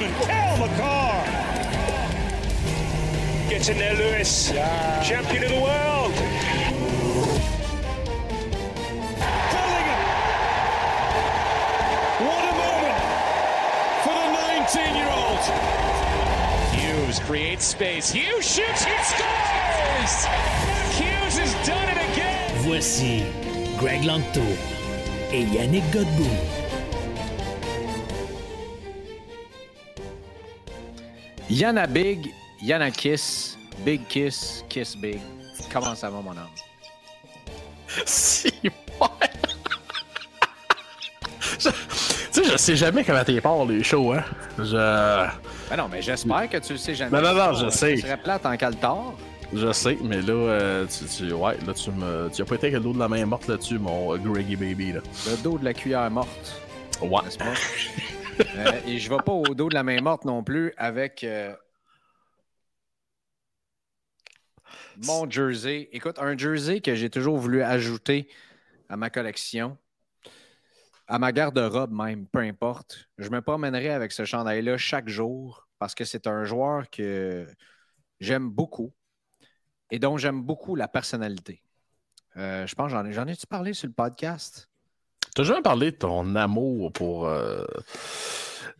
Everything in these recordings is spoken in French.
Young defenseman Cal McCarr. Gets in there, Lewis. Champion of the world. Bellingham. What a moment for the 19-year-old. Hughes creates space. Hughes shoots. He scores. Hughes has done it again. Voici Greg Lanto et Yannick Godbout. Yana Big, Yana Kiss, Big Kiss, Kiss Big. Comment ça va, mon homme? Si, tu sais, je sais jamais comment t'es part les shows, hein. Je. Ben non, mais j'espère que tu le sais jamais. Ben non, non, je sais. serait plate en caltar. Je sais, mais là, euh, tu, tu- ouais, là, tu me. Tu as pas été avec le dos de la main morte là-dessus, mon euh, Greggy Baby, là. Le dos de la cuillère morte, Ouais. Euh, et je vais pas au dos de la main morte non plus avec euh, mon jersey. Écoute, un jersey que j'ai toujours voulu ajouter à ma collection, à ma garde-robe même, peu importe. Je me promènerai avec ce chandail-là chaque jour parce que c'est un joueur que j'aime beaucoup et dont j'aime beaucoup la personnalité. Euh, je pense j'en ai, j'en ai-tu parlé sur le podcast? T'as jamais parlé de ton amour pour.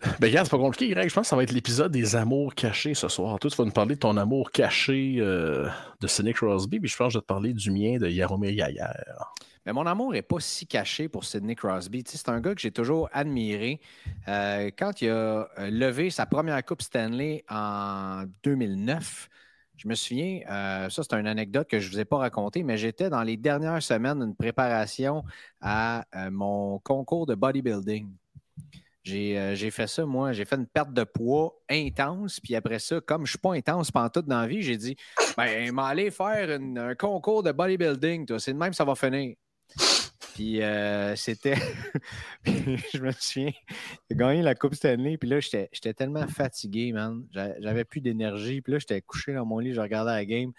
Ben, regarde, c'est pas compliqué, Greg. Je pense que ça va être l'épisode des amours cachés ce soir. Toi, tu vas nous parler de ton amour caché euh, de Sidney Crosby, puis je pense que je vais te parler du mien de Yaromir Yaguer. Mais mon amour n'est pas si caché pour Sidney Crosby. Tu sais, c'est un gars que j'ai toujours admiré. Euh, quand il a euh, levé sa première Coupe Stanley en 2009, je me souviens, ça c'est une anecdote que je ne vous ai pas racontée, mais j'étais dans les dernières semaines d'une préparation à mon concours de bodybuilding. J'ai euh, j'ai fait ça, moi. J'ai fait une perte de poids intense. Puis après ça, comme je suis pas intense pendant toute dans la vie, j'ai dit Ben, m'aller faire un concours de bodybuilding, toi. C'est de même, ça va finir. Puis euh, c'était. Je me souviens, j'ai gagné la Coupe Stanley. Puis là, j'étais tellement fatigué, man. J'a- J'avais plus d'énergie. Puis là, j'étais couché dans mon lit, je regardais la game.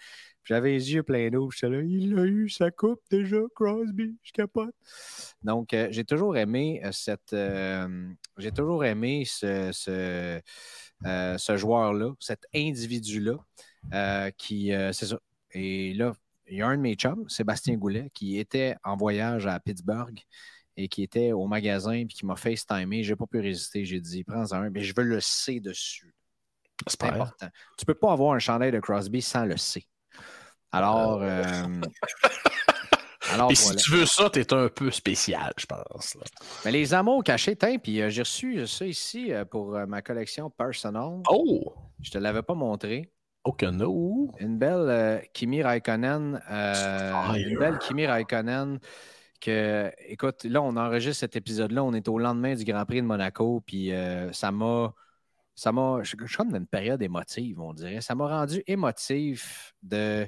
J'avais les yeux pleins d'eau. J'étais là, il a eu sa coupe déjà, Crosby. Je capote. Donc, euh, j'ai toujours aimé euh, cette. euh, j'ai toujours aimé ce, ce, euh, ce joueur-là, cet individu-là, qui. c'est ça. Et là, il y a un de mes chums, Sébastien Goulet, qui était en voyage à Pittsburgh et qui était au magasin puis qui m'a FaceTimé. J'ai pas pu résister. J'ai dit, prends-en un, mais je veux le C dessus. C'est important. Tu peux pas avoir un chandail de Crosby sans le C. Alors, euh, alors Et voilà. si tu veux ça, t'es un peu spécial, je pense. là. Mais les amours cachés, tiens, puis euh, j'ai reçu ça ici euh, pour euh, ma collection personnelle. Oh! Je te l'avais pas montré. Oh que no! Une belle euh, Kimi Raikkonen. euh, une belle Kimi Raikkonen. Que, écoute, là, on enregistre cet épisode-là. On est au lendemain du Grand Prix de Monaco. Puis euh, ça m'a. Ça m'a. Je je suis comme dans une période émotive, on dirait. Ça m'a rendu émotif de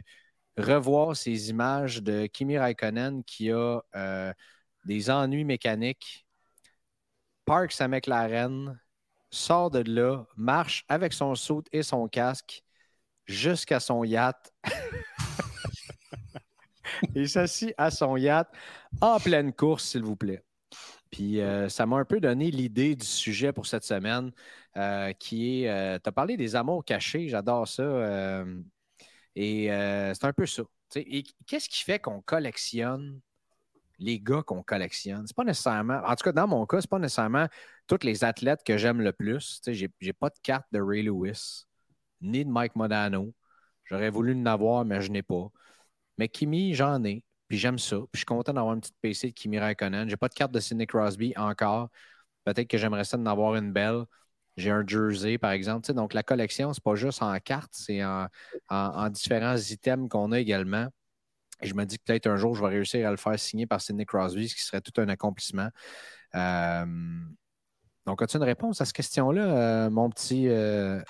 revoir ces images de Kimi Raikkonen qui a euh, des ennuis mécaniques, park sa McLaren, sort de là, marche avec son soute et son casque jusqu'à son yacht. Il s'assit à son yacht en pleine course, s'il vous plaît. Puis euh, ça m'a un peu donné l'idée du sujet pour cette semaine, euh, qui est, tu as parlé des amours cachés, j'adore ça. Et euh, c'est un peu ça. Qu'est-ce qui fait qu'on collectionne les gars qu'on collectionne? C'est pas nécessairement, en tout cas dans mon cas, c'est pas nécessairement tous les athlètes que j'aime le plus. J'ai, j'ai pas de carte de Ray Lewis, ni de Mike Modano. J'aurais voulu en avoir, mais je n'ai pas. Mais Kimi, j'en ai. Puis j'aime ça. Puis je suis content d'avoir une petite PC de Kimi Raikkonen. J'ai pas de carte de Sidney Crosby encore. Peut-être que j'aimerais ça d'en avoir une belle. J'ai un jersey, par exemple. donc, la collection, c'est pas juste en cartes, c'est en, différents items qu'on a également. Et je me dis que peut-être un jour, je vais réussir à le faire signer par Sidney Crosby, ce qui serait tout un accomplissement. Euh, donc, as-tu une réponse à cette question-là, euh, mon petit. Euh,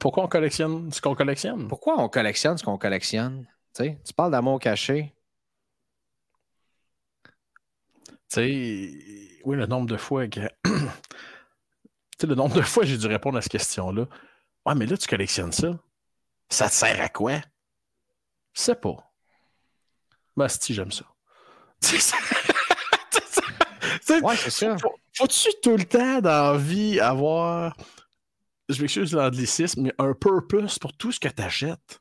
pourquoi, on collectionne ce qu'on collectionne? Pourquoi on collectionne ce qu'on collectionne? tu parles d'amour caché. Tu sais, oui, le nombre de fois que. Le nombre de fois j'ai dû répondre à cette question-là. Ouais, mais là, tu collectionnes ça. Ça te sert à quoi? Je sais pas. Bah, si, j'aime ça. ouais, c'est ça. Faut-tu tout le temps dans la vie avoir, je m'excuse l'anglicisme, mais un purpose pour tout ce que tu achètes?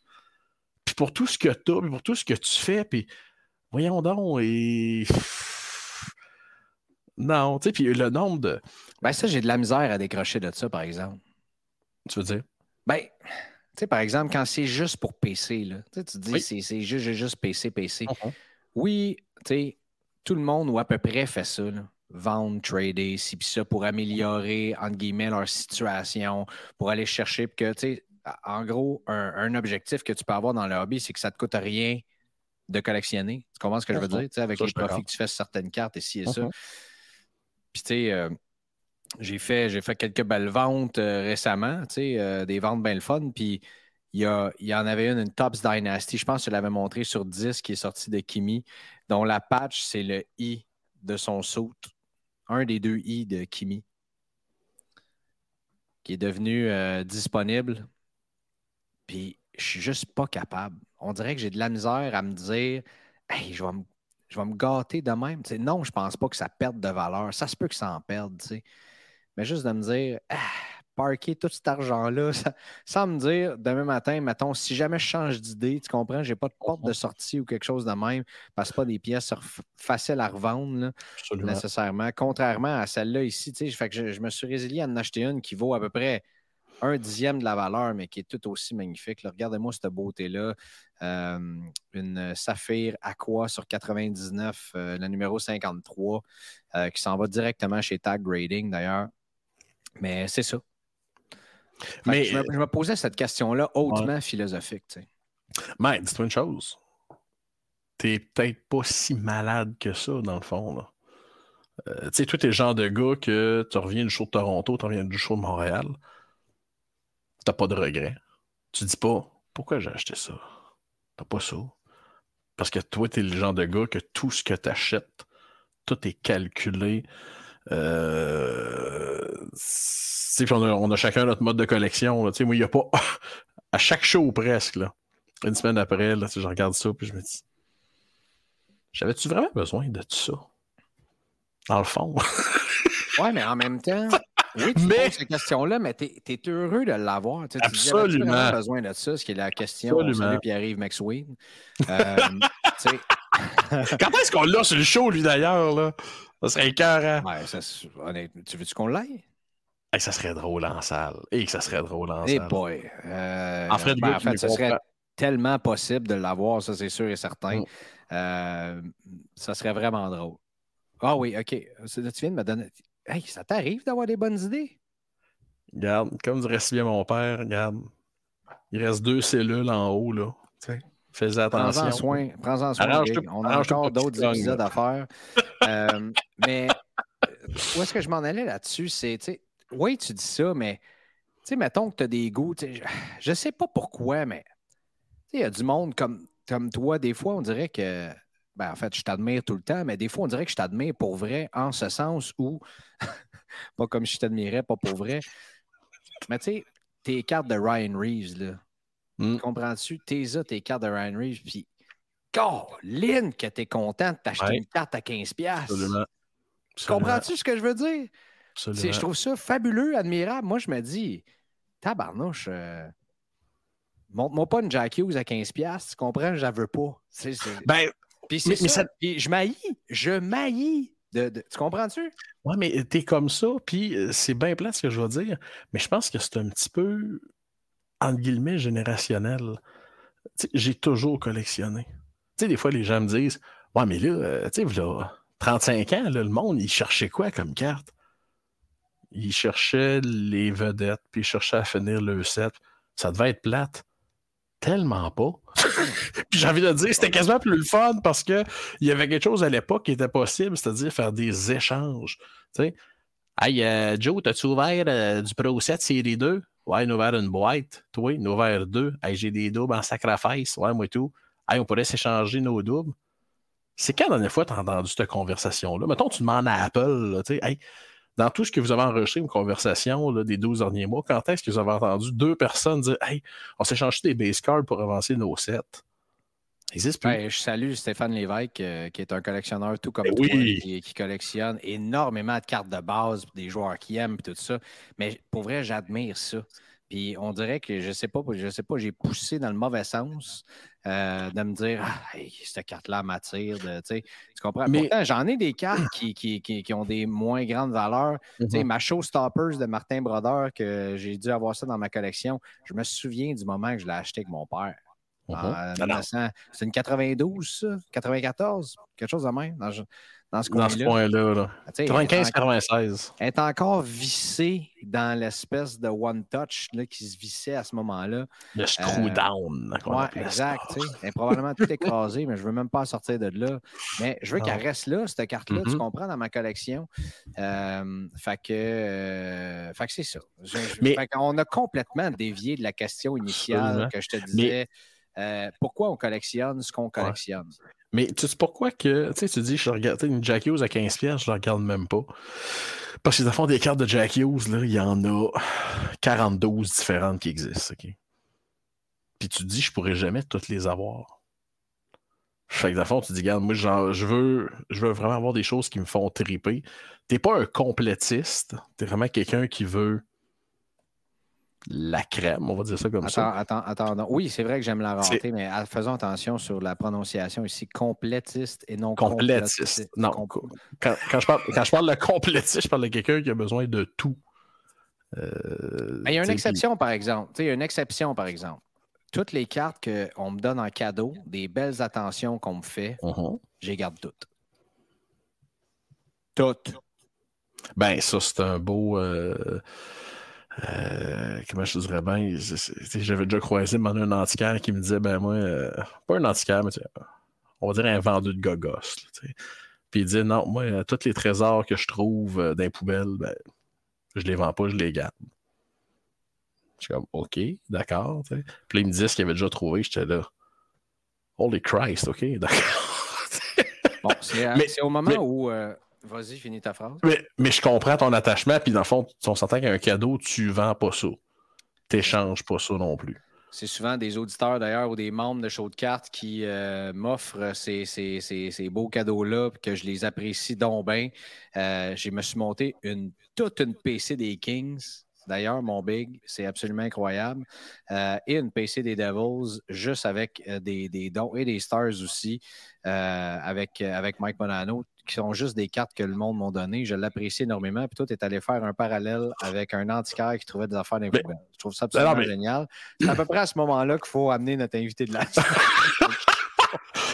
Puis pour tout ce que tu as, puis pour tout ce que tu fais, puis voyons donc, et. Non, tu sais, puis le nombre de. Ben, ça, j'ai de la misère à décrocher de ça, par exemple. Tu veux dire? Ben, tu sais, par exemple, quand c'est juste pour PC, là, tu te dis, c'est juste, juste PC, PC. Uh-huh. Oui, tu sais, tout le monde ou à peu près fait ça, là. Vendre, trader, si puis ça, pour améliorer, entre guillemets, leur situation, pour aller chercher, que, tu sais, en gros, un, objectif que tu peux avoir dans le hobby, c'est que ça ne te coûte rien de collectionner. Tu comprends ce que je veux uh-huh. dire? Tu sais, avec les profits que tu fais sur certaines cartes et ci et ça. Puis, tu sais, euh, j'ai fait, fait quelques belles ventes euh, récemment, tu sais, euh, des ventes bien le fun. Puis, il y, y en avait une, une Tops Dynasty, je pense que je l'avais montré sur 10 qui est sorti de Kimi, dont la patch, c'est le I de son saut. Un des deux I de Kimi, qui est devenu disponible. Puis, je suis juste pas capable. On dirait que j'ai de la misère à me dire, hey, je vais me je vais me gâter de même. non, je pense pas que ça perde de valeur. Ça se peut que ça en perde. Mais juste de me dire, ah, parker tout cet argent-là, sans me dire demain matin, mettons, si jamais je change d'idée, tu comprends, j'ai pas de porte de sortie ou quelque chose de même, parce que pas des pièces faciles à revendre nécessairement. Contrairement à celle-là ici, je, me suis résilié à en acheter une qui vaut à peu près un dixième de la valeur, mais qui est tout aussi magnifique. Regardez-moi cette beauté-là. Euh, une Saphir Aqua sur 99, euh, la numéro 53, euh, qui s'en va directement chez Tag Grading d'ailleurs. Mais c'est ça. Mais je me, posais cette question-là hautement philosophique. Tu Mais dis-toi une chose. T'es peut-être pas si malade que ça, dans le fond. tu sais, toi, t'es le genre de gars que tu reviens du show de Toronto, tu reviens du show de Montréal t'as pas de regret. Tu dis pas pourquoi j'ai acheté ça? T'as pas ça? Parce que toi, t'es le genre de gars que tout ce que tu achètes, tout est calculé. Euh... On, a, chacun notre mode de collection. Là. Moi, il n'y a pas. à chaque show presque, là, une semaine après, là, je regarde ça puis je me dis J'avais-tu vraiment besoin de tout ça? Dans le fond. ouais, mais en même temps, oui, tu mais... poses cette question-là, mais tu es, heureux de l'avoir. Tu Absolument. besoin de ça, ce qui est la question. Salut Pierre-Yves McSween. Euh, Quand est-ce qu'on l'a sur le show, lui, d'ailleurs? Là? Ça serait écœurant. Ouais, ça, tu veux-tu qu'on l'aille? ça serait drôle en salle. Et que ça serait drôle en hey salle. boy. Euh, en fait, ben, en fait ce serait tellement possible de l'avoir, ça, c'est sûr et certain. Mm. Euh, ça serait vraiment drôle. Ah oui, OK. Tu viens de me donner. Hey, ça t'arrive d'avoir des bonnes idées? Regarde, comme dirait si bien mon père, regarde. Il reste deux cellules en haut, là. Fais attention. Prends-en soin. Prends-en soin. On a encore d'autres épisodes à faire. Euh, mais où est-ce que je m'en allais là-dessus? C'est, oui, tu dis ça, mais tu sais, mettons que tu as des goûts. Je ne sais pas pourquoi, mais il y a du monde comme, comme toi, des fois, on dirait que ben, en fait, je t'admire tout le temps, mais des fois, on dirait que je t'admire pour vrai, en ce sens où, pas comme je t'admirais, pas pour vrai. Mais tu sais, tes cartes de Ryan Reeves, là. Hmm. Comprends-tu? T'es ça, tes cartes de Ryan Reeves, puis, Lynn, que t'es content de t'acheter une carte à 15$. Absolument. Comprends-tu ce que je veux dire? Je trouve ça fabuleux, admirable. Moi, je me dis, tabarnouche, euh, montre-moi pas une Jack Hughes à 15$, tu comprends? Je veux pas. Ben, puis je maillis, je maillis. De, Tu comprends-tu? Oui, mais t'es comme ça, puis euh, c'est bien plat ce que je veux dire, mais je pense que c'est un petit peu, entre guillemets, générationnel. J'ai toujours collectionné. Tu sais, des fois, les gens me disent Ouais, mais là, euh, tu sais, 35 ans, le monde, il cherchait quoi comme carte? il cherchait les vedettes, puis il cherchait à finir le set. Ça devait être plate. Tellement pas. puis j'ai envie de dire, c'était quasiment plus le fun parce qu'il y avait quelque chose à l'époque qui était possible, c'est-à-dire faire des échanges. Tu sais, Hey, euh, Joe, t'as-tu ouvert euh, du Pro 7 série 2? Ouais, il a ouvert une boîte. Toi, il a ouvert deux. Hey, j'ai des doubles en sacrifice. Ouais, moi et tout. Hey, on pourrait s'échanger nos doubles. C'est quand la dernière fois tu as entendu cette conversation-là? Mettons, tu demandes à Apple, tu sais, hey, dans tout ce que vous avez enregistré, une conversation là, des 12 derniers mois, quand est-ce que vous avez entendu deux personnes dire Hey, on s'échange des base cards pour avancer nos sets? Ben, je salue Stéphane Lévesque, euh, qui est un collectionneur tout comme ben toi, qui, collectionne énormément de cartes de base, des joueurs qui aiment, et tout ça. Mais pour vrai, j'admire ça. Puis on dirait que je sais pas, je sais pas, j'ai poussé dans le mauvais sens euh, de me dire ah, cette carte-là m'attire. Tu comprends? Mais... Pourtant, j'en ai des cartes qui, qui, qui, ont des moins grandes valeurs. Sais, mm-hmm. Ma Showstoppers de Martin Brodeur, que j'ai dû avoir ça dans ma collection, je me souviens du moment que je l'ai acheté avec mon père. Uh c'est une 92, ça? 94? Quelque chose de même dans, dans ce coin-là. 95-96. Elle est encore vissée dans l'espèce de one touch là, qui se vissait à ce moment-là. Le screw down. Oui, exact. Elle est probablement tout écrasée, mais je ne veux même pas sortir de là. Mais je veux qu'elle reste là, cette carte-là, tu mm-hmm. comprends, dans ma collection. Euh, fait que, euh, fait que c'est ça. mais... Fait on a complètement dévié de la question initiale que je te disais. Euh, pourquoi on collectionne ce qu'on collectionne? Mais tu sais pourquoi que tu dis je regarde une Jack Hughes à 15 pièces, je la regarde même pas. Parce que fond des cartes de Jack Hughes, là, il y en a 42 différentes qui existent. OK? Puis tu dis je pourrais jamais toutes les avoir. Fait que de fond, tu dis, regarde, moi, je veux, je veux vraiment avoir des choses qui me font triper. T'es pas un complétiste, t'es vraiment quelqu'un qui veut la crème, on va dire ça comme ça. Attends, attends, Oui, c'est vrai que j'aime la rareté, mais faisons attention sur la prononciation ici. Complétiste et non complétiste. Non, quand, je parle, quand je parle de complétiste, je parle de quelqu'un qui a besoin de tout. Euh, il y a une exception, par exemple. Il y a une exception, par exemple. Toutes les cartes qu'on me donne en cadeau, des belles attentions qu'on me fait, j'ai garde toutes. Toutes. Ben, ça, c'est un beau. Euh, euh, comment je te dirais bien, j'avais déjà croisé un antiquaire qui me disait, ben moi, euh, pas un antiquaire, mais on va dire un vendeur de gogos. Puis il disait, non, moi, euh, tous les trésors que je trouve dans les poubelles, ben, je les vends pas, je les garde. Je suis comme, OK, d'accord. Puis là, il me disait ce qu'il avait déjà trouvé, j'étais là. Holy Christ, OK, d'accord. bon, c'est au moment où Vas-y, finis ta phrase. Mais, je comprends ton attachement, puis dans le fond, on s'entend qu'un cadeau, tu vends pas ça. Tu n'échanges pas ça non plus. C'est souvent des auditeurs d'ailleurs ou des membres de Show de cartes qui euh, m'offrent ces, beaux cadeaux-là, que je les apprécie donc bien. Euh, je me suis monté une, toute une PC des Kings D'ailleurs, mon big, c'est absolument incroyable. Euh, et une PC des Devils, juste avec des, dons et des stars aussi, avec, avec Mike Bonanno qui sont juste des cartes que le monde m'a données. Je l'apprécie énormément. Puis toi, tu es allé faire un parallèle avec un antiquaire qui trouvait des affaires dans Je trouve ça absolument génial. C'est à peu près à ce moment-là qu'il faut amener notre invité de la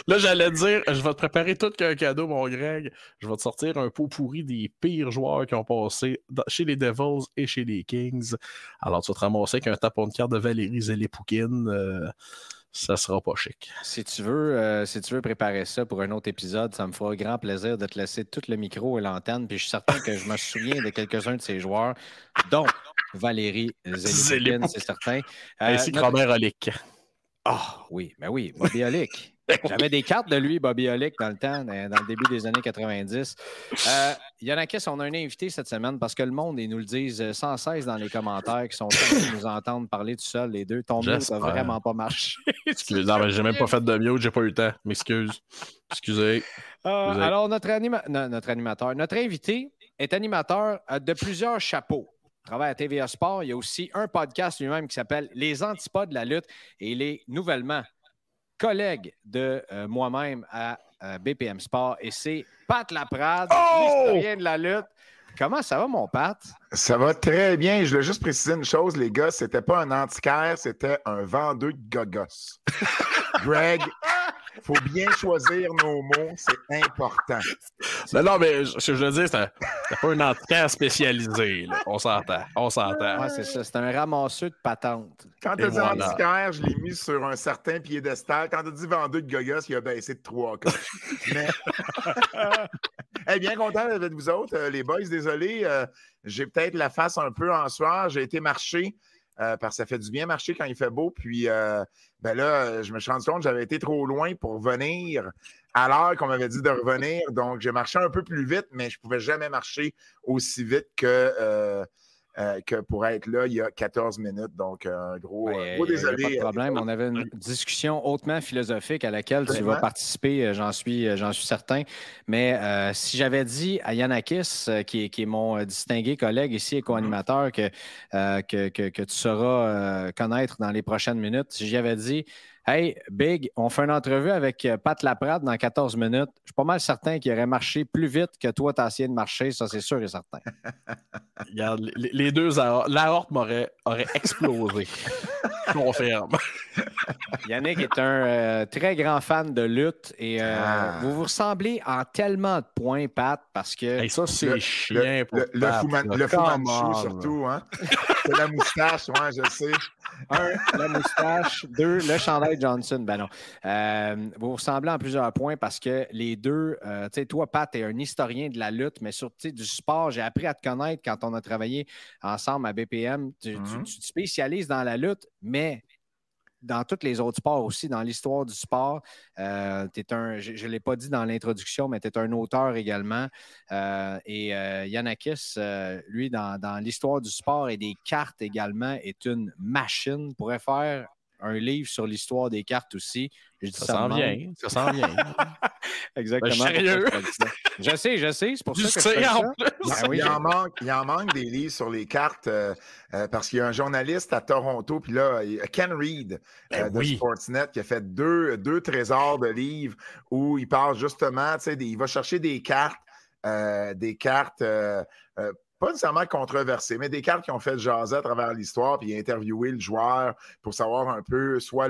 Là, j'allais dire, je vais te préparer tout qu'un cadeau, mon Greg. Je vais te sortir un pot pourri des pires joueurs qui ont passé chez les Devils et chez les Kings. Alors, tu vas te ramasser avec un tapon de carte de Valérie Zélépoukine. Euh, ça sera pas chic. Si tu veux, euh, si tu veux préparer ça pour un autre épisode, ça me fera grand plaisir de te laisser tout le micro et l'antenne. Puis je suis certain que je me souviens de quelques-uns de ces joueurs, dont Valérie Zélie, c'est certain. Euh, Ainsi que Robert Olick. Ah oui, mais oui, Bobby Olick. J'avais des cartes de lui, Bobby Olick, dans le temps, dans le début des années 90. Euh, il y en a qui on a un invité cette semaine parce que le monde, ils nous le disent sans cesse dans les commentaires, qui sont de nous entendre parler tout seul, les deux. Ton mute n'a vraiment pas marché. non, mais j'ai même pas fait de mute, j'ai pas eu le temps. M'excuse. Excusez. Euh, alors, notre, notre animateur, notre invité est animateur euh, de plusieurs chapeaux travaille à TVA Sport. Il y a aussi un podcast lui-même qui s'appelle Les Antipodes de la lutte et il est nouvellement collègue de euh, moi-même à euh, BPM Sport et c'est Pat Laprade, oh! historien de la lutte. Comment ça va, mon Pat? Ça va très bien. Je voulais juste préciser une chose, les gars. C'était pas un antiquaire, c'était un vendeur de gogos. Greg, faut bien choisir nos mots, c'est important. Non, non, mais ce que je veux dire, c'est pas un entraîneur spécialisé. Là. On s'entend. On s'entend. Ouais, c'est ça. C'est un ramasseux de patentes. Quand tu as dit voilà. antiquaire, je l'ai mis sur un certain piédestal. Quand tu as dit vendeur de gogos, il a baissé de trois coches. Mais... Eh, bien content d'être vous autres, euh, les boys. Désolé, euh, j'ai peut-être la face un peu en soir. J'ai été marcher euh, parce que ça fait du bien marcher quand il fait beau. Puis euh, ben là, euh, je me suis rendu compte que j'avais été trop loin pour venir à l'heure qu'on m'avait dit de revenir. Donc, j'ai marché un peu plus vite, mais je ne pouvais jamais marcher aussi vite que, euh, euh, que pour être là il y a 14 minutes. Donc, un gros, Ouais, un gros a désolé. Pas de problème. On avait une discussion hautement philosophique à laquelle tu vas participer, euh, j'en suis, euh, j'en suis certain. Mais euh, si j'avais dit à Yannakis, euh, qui, est, qui est mon euh, distingué collègue ici et co-animateur, que, euh, que, que- que tu sauras euh, connaître dans les prochaines minutes, si j'avais dit Hey, Big, on fait une entrevue avec euh, Pat Laprade dans 14 minutes. Je suis pas mal certain qu'il aurait marché plus vite que toi, tu as essayé de marcher. Ça, c'est sûr et certain. Regarde, les, les deux, aor- l'aorte m'aurait aurait explosé. Je confirme. Yannick est un euh, très grand fan de lutte et euh, Ah. vous vous ressemblez en tellement de points, Pat, parce que Hey, ça, c'est Le- chien pour Le, le, Pat, Man- le on, surtout. Hein? C'est la moustache, ouais, je sais. Un, la moustache, deux, le chandail Johnson. Ben non. Euh, vous ressemblez en plusieurs points parce que les deux, euh, tu sais, toi, Pat, tu es un historien de la lutte, mais surtout du sport. J'ai appris à te connaître quand on a travaillé ensemble à BPM. Tu, tu- Mhm. tu te spécialises dans la lutte, mais dans tous les autres sports aussi, dans l'histoire du sport. Euh, un, je ne l'ai pas dit dans l'introduction, mais tu es un auteur également. Euh, et euh, Yannakis, euh, lui, dans, dans l'histoire du sport et des cartes également, est une machine. pourrait faire un livre sur l'histoire des cartes aussi. Je dis Ça ça s'en de vient. Ça s'en vient. Exactement. Ben, sérieux? ça je ça. Sais, je sais. C'est pour Du ça que je ça. en plus. Ben oui, il, en manque, il en manque des livres sur les cartes euh, euh, parce qu'il y a un journaliste à Toronto, puis là, Ken Reed Ben euh, de oui. Sportsnet qui a fait deux, deux trésors de livres où il parle justement, tu sais, il va chercher des cartes, euh, des cartes. euh, euh, pas nécessairement controversées, mais des cartes qui ont fait jaser à travers l'histoire, puis interviewé le joueur pour savoir un peu soit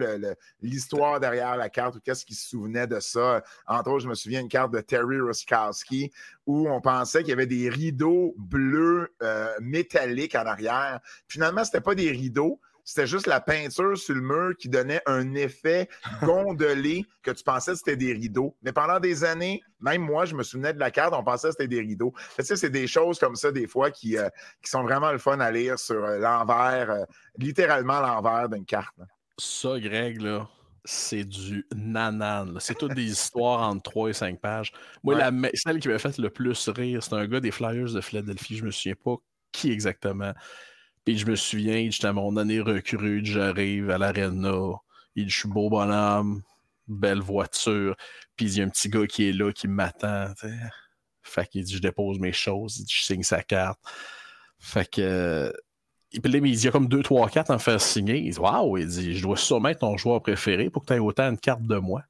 l'histoire derrière la carte ou qu'est-ce qu'il se souvenait de ça. Entre autres, je me souviens d'une carte de Terry Ruskowski où on pensait qu'il y avait des rideaux bleus euh, métalliques en arrière. Finalement, c'était pas des rideaux, c'était juste la peinture sur le mur qui donnait un effet gondolé que tu pensais que c'était des rideaux. Mais pendant des années, même moi, je me souvenais de la carte, on pensait que c'était des rideaux. Tu sais, c'est des choses comme ça, des fois, qui, euh, qui sont vraiment le fun à lire sur euh, l'envers, euh, littéralement l'envers d'une carte. là. Ça, Greg, là, c'est du nanan. C'est toutes des histoires entre 3 et 5 pages. Moi, Ouais. la celle qui m'a fait le plus rire, c'est un gars des Flyers de Philadelphie. Je me souviens pas qui exactement. Puis je me souviens, j'étais à mon année recrue, j'arrive à l'aréna. Il dit, je suis beau bonhomme, belle voiture. Puis il y a un petit gars qui est là, qui m'attend. Fait qu'il dit, je dépose mes choses. Je signe sa carte. Fait que. et puis là, il y a comme 2, 3, 4 à faire signer. Il dit Waouh, il dit Je dois sûrement être ton joueur préféré pour que tu aies autant une carte de moi.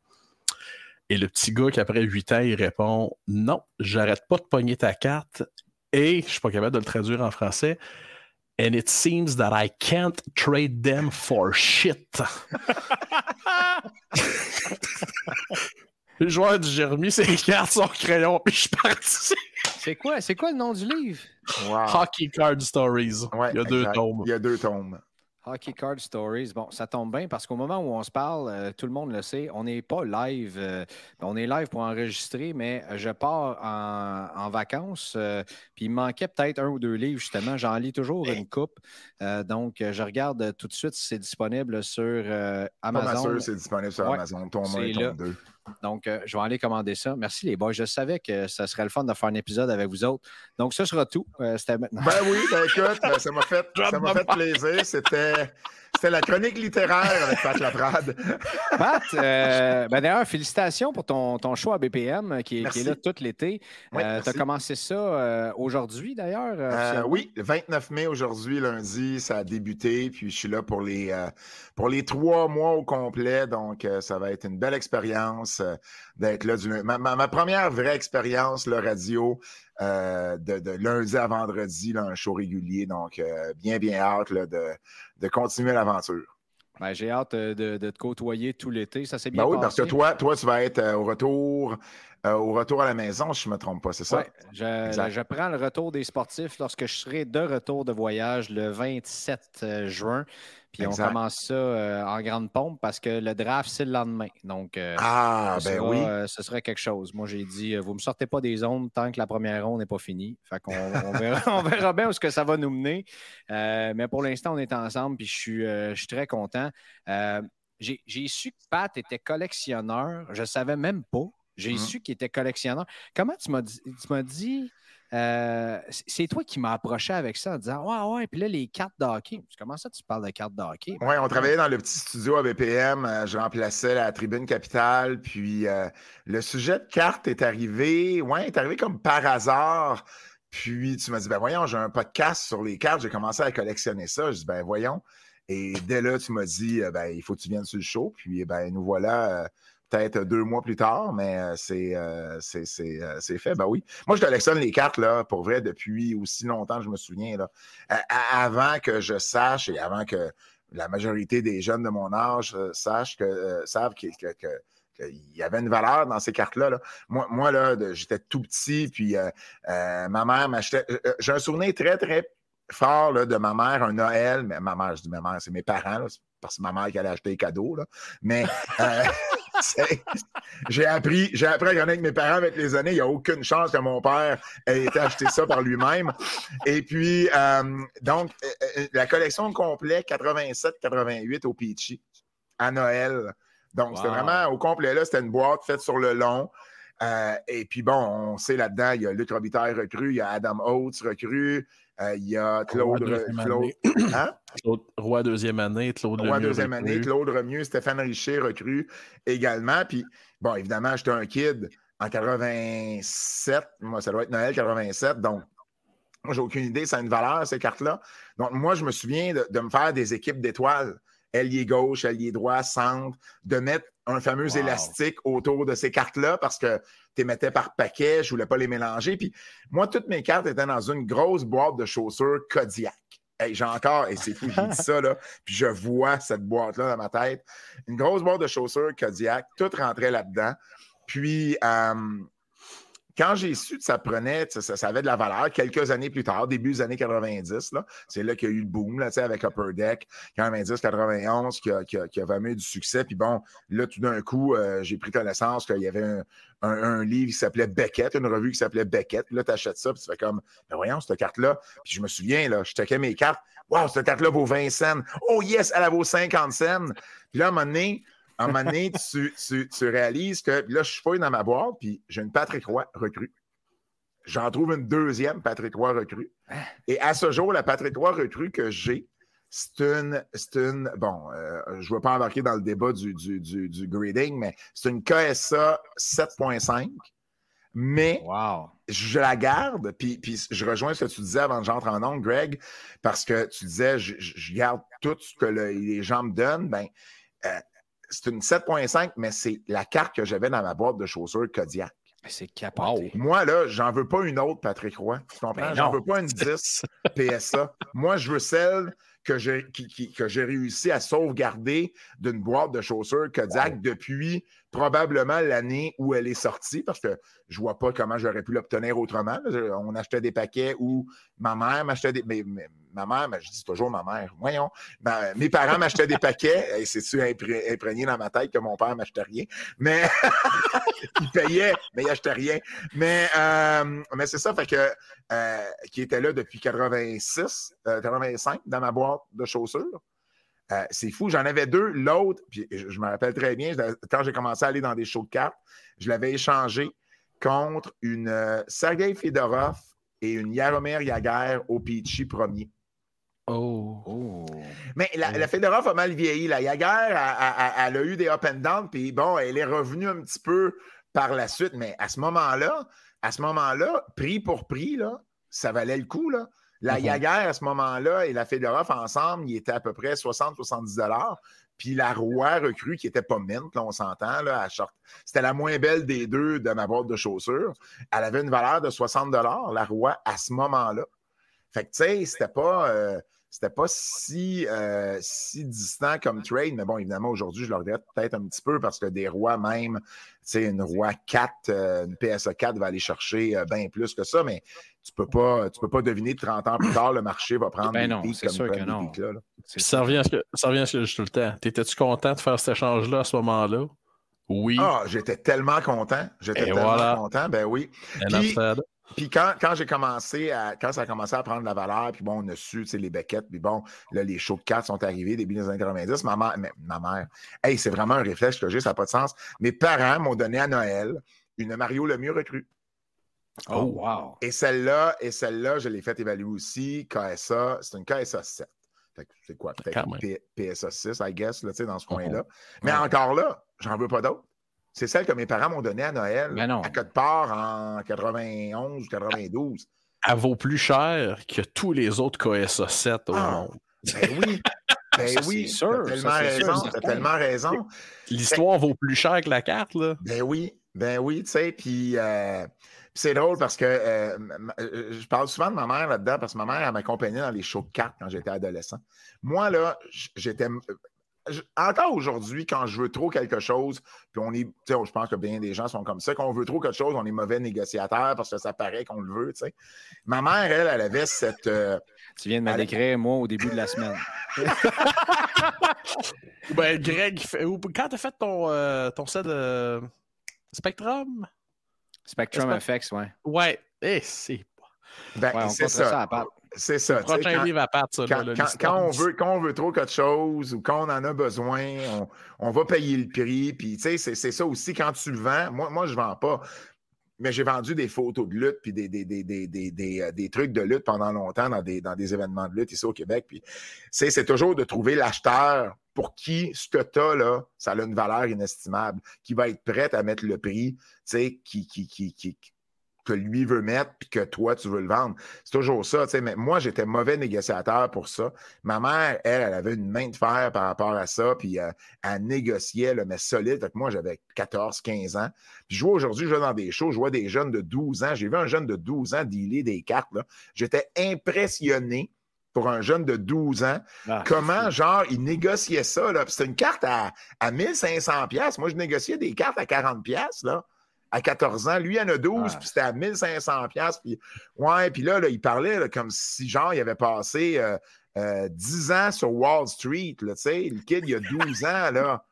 Et le petit gars qui, après 8 ans, il répond Non, j'arrête pas de pogner ta carte. Et je suis pas capable de le traduire en français. And it seems that I can't trade them for shit. le joueur du Jérémy, ses cartes, son crayon, puis je suis parti. C'est quoi, c'est quoi le nom du livre? Wow. Hockey Card Stories. Ouais, il y a deux exact. tomes. Il y a deux tomes. Hockey Card Stories. Bon, ça tombe bien parce qu'au moment où on se parle, euh, tout le monde le sait, on n'est pas live. euh, on est live pour enregistrer, mais je pars en, en vacances. euh, puis il me manquait peut-être un ou deux livres, justement. J'en lis toujours une coupe. Euh, donc, euh, je regarde euh, tout de suite si c'est disponible sur euh, Pas Amazon. sûr, c'est disponible sur Ouais, Amazon. Tome 1 c'est et tome 2. Donc, euh, je vais aller commander ça. Merci les boys. Je savais que ça serait le fun de faire un épisode avec vous autres. Donc, ce sera tout. Euh, C'était maintenant. Ben oui, ben écoute, ben, ça m'a fait, ça m'a fait plaisir. C'était, c'était la chronique littéraire avec Pat Laprade. Pat, euh, ben d'ailleurs, félicitations pour ton, ton show à BPM euh, qui est, qui est Merci. là tout l'été. Oui, tu as commencé ça euh, aujourd'hui, d'ailleurs. euh, Euh, oui, le 29 mai aujourd'hui, lundi, ça a débuté. Puis je suis là pour les, euh, pour les trois mois au complet. Donc, euh, ça va être une belle expérience euh, d'être là. du- ma, ma- ma première vraie expérience, le radio, euh, de, de lundi à vendredi, là, un show régulier. Donc, euh, bien, bien hâte là, de, de continuer l'aventure. Ben, j'ai hâte de, de, te côtoyer tout l'été. Ça s'est bien ben oui, parce que toi, toi, tu vas être au retour euh, au retour à la maison, si je ne me trompe pas, c'est ça? Oui, je, prends le retour des sportifs lorsque je serai de retour de voyage le 27 euh, juin. Puis on commence ça euh, en grande pompe parce que le draft, c'est le lendemain. Donc, ah, ben oui. ce serait quelque chose. Moi, j'ai dit, vous ne me sortez pas des ondes tant que la première ronde n'est pas finie. Fait qu'on on verra, bien où ce que ça va nous mener. mais pour l'instant, on est ensemble, puis je suis, je suis très content. j'ai su que Pat était collectionneur. Je ne savais même pas. J'ai mmh. su qu'il était collectionneur. Comment tu m'as dit, tu m'as dit euh, c'est toi qui m'as approché avec ça en disant Ouais, ouais, puis là, les cartes de hockey. Comment ça, tu parles de cartes de hockey? Oui, on travaillait dans le petit studio à BPM. Euh, je remplaçais la tribune capitale. Puis euh, le sujet de cartes est arrivé, ouais, est arrivé comme par hasard. Puis tu m'as dit Ben voyons, j'ai un podcast sur les cartes. J'ai commencé à collectionner ça. Je dis Ben voyons. Et dès là, tu m'as dit Ben, il faut que tu viennes sur le show. Puis ben, nous voilà peut-être deux mois plus tard, mais euh, euh, euh, c'est fait. Ben oui. Moi, je collectionne les cartes, là, pour vrai, depuis aussi longtemps, je me souviens. Là. avant que je sache et avant que la majorité des jeunes de mon âge sachent que, savent qu'il y avait une valeur dans ces cartes-là. Moi, moi, là, j'étais tout petit, puis ma mère m'achetait. J'ai un souvenir très, très fort là, de ma mère, un Noël, mais ma mère, je dis ma mère, c'est mes parents, parce que ma mère qui allait acheter des cadeaux. Là. Mais j'ai appris, j'ai appris à gagner avec mes parents avec les années. Il n'y a aucune chance que mon père ait été acheté ça par lui-même. Et puis, euh, donc, euh, euh, la collection complète 87-88 au Peachy à Noël. Donc, c'était vraiment au complet là, c'était une boîte faite sur le long. et puis bon, on sait là-dedans, il y a Luc Robitaille recru, il y a Adam Oates recru, il y a Claude. Claude, hein? Claude deuxième année, Claude Roi deuxième année, Claude Remieux, Stéphane Richer recru également. Puis, bon, évidemment, j'étais un kid en 87. Moi, ça doit être Noël 87. Donc, moi, j'ai aucune idée, ça a une valeur, ces cartes-là. Donc, moi, je me souviens de me faire des équipes d'étoiles ailier gauche, ailier droit, centre, de mettre un fameux élastique autour de ces cartes-là parce que tu les mettais par paquet, je ne voulais pas les mélanger. Puis moi, toutes mes cartes étaient dans une grosse boîte de chaussures Kodiak. Hey, j'ai encore, et c'est fou, j'ai dit ça, là, puis je vois cette boîte-là dans ma tête. Une grosse boîte de chaussures Kodiak, tout rentrait là-dedans. Puis, euh, quand j'ai su que ça prenait, ça, avait de la valeur, quelques années plus tard, début des années 90, c'est là, qu'il y a eu le boom là, avec Upper Deck, 90-91, qui a, qui, a, vraiment eu du succès. Puis bon, là, tout d'un coup, euh, j'ai pris connaissance qu'il y avait un, livre qui s'appelait Beckett, une revue qui s'appelait Beckett. Puis là, tu achètes ça, puis tu fais comme, ben voyons, cette carte-là. Puis je me souviens, là, je checkais mes cartes. Waouh, cette carte-là vaut 20 cents. Oh yes, elle vaut 50 cents. Puis là, à un moment donné, un moment donné, tu, réalises que là, je suis pas dans ma boîte, puis j'ai une Patrick Roy recrue. J'en trouve une deuxième Patrick Roy recrue. Et à ce jour, la Patrick Roy recrue que j'ai, c'est une, une, Bon, euh, je ne vais pas embarquer dans le débat du, du, grading, mais c'est une KSA 7.5. Mais je la garde, puis, puis je rejoins ce que tu disais avant que j'entre en nom, Greg, parce que tu disais, je, garde tout ce que les gens me donnent. Ben, euh, c'est une 7.5, mais c'est la carte que j'avais dans ma boîte de chaussures Kodiak. C'est capable. Moi, là, j'en veux pas une autre, Patrick Roy. Tu comprends? Ben j'en veux pas une 10 PSA. Moi, je veux celle que j'ai, que j'ai réussi à sauvegarder d'une boîte de chaussures Kodiak depuis probablement l'année où elle est sortie, parce que je vois pas comment j'aurais pu l'obtenir autrement. On achetait des paquets où ma mère m'achetait des. ma mère, mais je dis toujours ma mère, voyons. mes parents m'achetaient des paquets, et c'est-tu imprégné dans ma tête que mon père m'achetait rien? Mais il payait, mais il n'achetait rien. Mais, euh, mais c'est ça, fait que euh, qui était là depuis 86, 85 euh, dans ma boîte de chaussures. Euh, c'est fou, j'en avais deux. L'autre, puis je, me rappelle très bien, quand j'ai commencé à aller dans des shows de cartes, je l'avais échangé contre une euh, Sergei Fedorov et une Yaromir Yaguer au Peachy premier. Oh. oh. Mais la, oh. Fedorov a mal vieilli. La Yaguer, elle, a eu des up and down, puis bon, elle est revenue un petit peu par la suite, mais à ce moment-là, à ce moment-là, prix pour prix, là, ça valait le coup. Là. La mm à ce moment-là et la Fedorov ensemble, il était à peu près 60-70 Puis la Roi recrue, qui n'était pas mint, là, on s'entend, là, c'était la moins belle des deux de ma boîte de chaussures. Elle avait une valeur de 60 la Roi, à ce moment-là. Fait que, tu sais, c'était pas. Euh, c'était pas si, euh, si distant comme trade, mais bon, évidemment, aujourd'hui, je le regrette peut-être un petit peu parce que des rois même, tu sais, une roi 4, euh, une PSA 4 va aller chercher euh, bien plus que ça, mais tu peux pas, tu peux pas deviner 30 ans plus tard, le marché va prendre Ben des non, pics c'est comme sûr que des non. pics là, Ça revient, à ce que, ça revient à ce que je dis tout le temps. T'étais-tu content de faire cet échange-là à ce moment-là? Oui. Ah, j'étais tellement content. J'étais tellement voilà. content, ben oui. Puis- said. Puis quand, quand j'ai commencé à, quand ça a commencé à prendre de la valeur, puis bon, on a su, tu sais, les Beckett, puis bon, là, les shows de 4 sont arrivés début des années 90. Ma mère, mais- ma mère, hey, c'est vraiment un réflexe que j'ai, ça n'a pas de sens. Mes parents m'ont donné à Noël une Mario Lemieux recrue. Oh, wow. Et celle-là, et celle-là, je l'ai fait évaluer aussi, KSA, c'est une KSA 7. Fait que c'est quoi? Peut-être PSA 6, I guess, là, tu sais, dans ce coin-là. Oh. Mais Ouais. encore là, j'en veux pas d'autres. C'est celle que mes parents m'ont donnée à Noël, Ben non. à Côte part en 91 ou 92. Elle vaut plus cher que tous les autres KSA 7 au Ah. monde. Ben oui. Ben Ça, oui, sûr, t'as tellement sûr, raison. certain. T'as tellement raison. L'histoire vaut plus cher que la carte, là. Ben oui, ben oui, tu sais, puis euh, c'est drôle parce que euh, euh, je parle souvent de ma mère là-dedans parce que ma mère, elle m'accompagnait dans les shows de cartes quand j'étais adolescent. Moi, là, j'étais. Encore aujourd'hui, quand je veux trop quelque chose, puis on est, tu sais, je pense que bien des gens sont comme ça, quand on veut trop quelque chose, on est mauvais négociateur parce que ça paraît qu'on le veut, tu sais. Ma mère, elle, elle avait cette. euh, Tu viens de me décrire, moi, au début de la semaine. Ou Ben, Greg, quand t'as fait ton, euh, ton set de Spectrum? Spectrum FX, ouais. Ouais. Eh, c'est ben, Ouais, c'est ça. ça à part. C'est ça. prochain quand- livre à part, ça. quand, là, là, quand- l'histoire quand on veut, quand on veut trop quelque chose ou quand on en a besoin, on, on va payer le prix. Puis, tu sais, c'est, ça aussi quand tu le vends. Moi, moi je ne vends pas. Mais j'ai vendu des photos de lutte puis des, des, des, des, des, des, euh, des trucs de lutte pendant longtemps dans des, dans des événements de lutte ici au Québec. Puis, c'est, c'est toujours de trouver l'acheteur pour qui ce que tu as là, ça a une valeur inestimable, qui va être prêt à mettre le prix, tu sais, qui, qui, qui, qui- que lui veut mettre puis que toi, tu veux le vendre. C'est toujours ça. Mais moi, j'étais mauvais négociateur pour ça. Ma mère, elle, elle avait une main de fer par rapport à ça, puis euh, elle négociait, là, mais solide. Fait que moi, j'avais 14, 15 ans. Puis je vois aujourd'hui, je vais dans des shows, je vois des jeunes de 12 ans. J'ai vu un jeune de 12 ans dealer des cartes. J'étais impressionné pour un jeune de 12 ans. Ah, Comment, genre, il négociait ça, là. C'était une carte à, à 1500 pièces. Moi, je négociais des cartes à 40 pièces, là. À 14 ans. Lui, il en a 12, Ah. puis c'était à 1500 pièces. Puis, ouais, puis là, là, il parlait là, comme si, genre, il avait passé euh, euh, 10 ans sur Wall Street, tu sais. Le kid, il a 12 ans, là.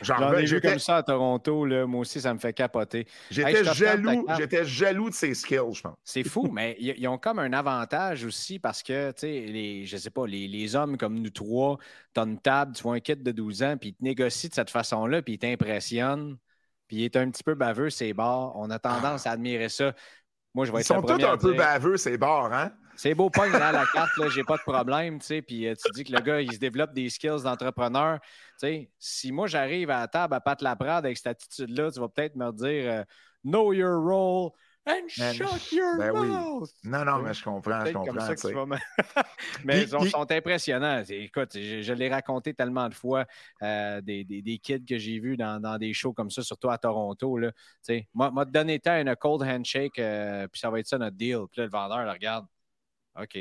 J'en ai vu comme ça à Toronto, là. Moi aussi, ça me fait capoter. J'étais jaloux, j'étais jaloux de ses skills, je pense. C'est fou, mais ils ils ont comme un avantage aussi parce que, tu sais, les, je sais pas, les, les hommes comme nous trois, tu as une table, tu vois un kid de 12 ans, puis il te négocie de cette façon-là, puis il t'impressionne, puis il est un petit peu baveux, c'est bars. On a tendance à admirer ça. Moi, je vais Ils être sont tous à un peu baveux, ces bars, hein? C'est beau, pogne là, la carte, là, j'ai pas de problème, tu sais, puis euh, tu dis que le gars, il se développe des skills d'entrepreneur. Tu sais, si moi, j'arrive à la table à Pat Laprade avec cette attitude-là, tu vas peut-être me dire euh, Know your role and shut your ben oui. Non, non, mais je comprends, je comme comprends. ça que tu sais. tu vas me- Mais ils sont, impressionnants. Écoute, je, je l'ai raconté tellement de fois, euh, des, des- des kids que j'ai vus dans, dans des shows comme ça, surtout à Toronto. Là. Sais, Moi, m'a donné temps une cold handshake, euh, puis ça va être ça notre deal. Puis là, le vendeur, regarde. OK.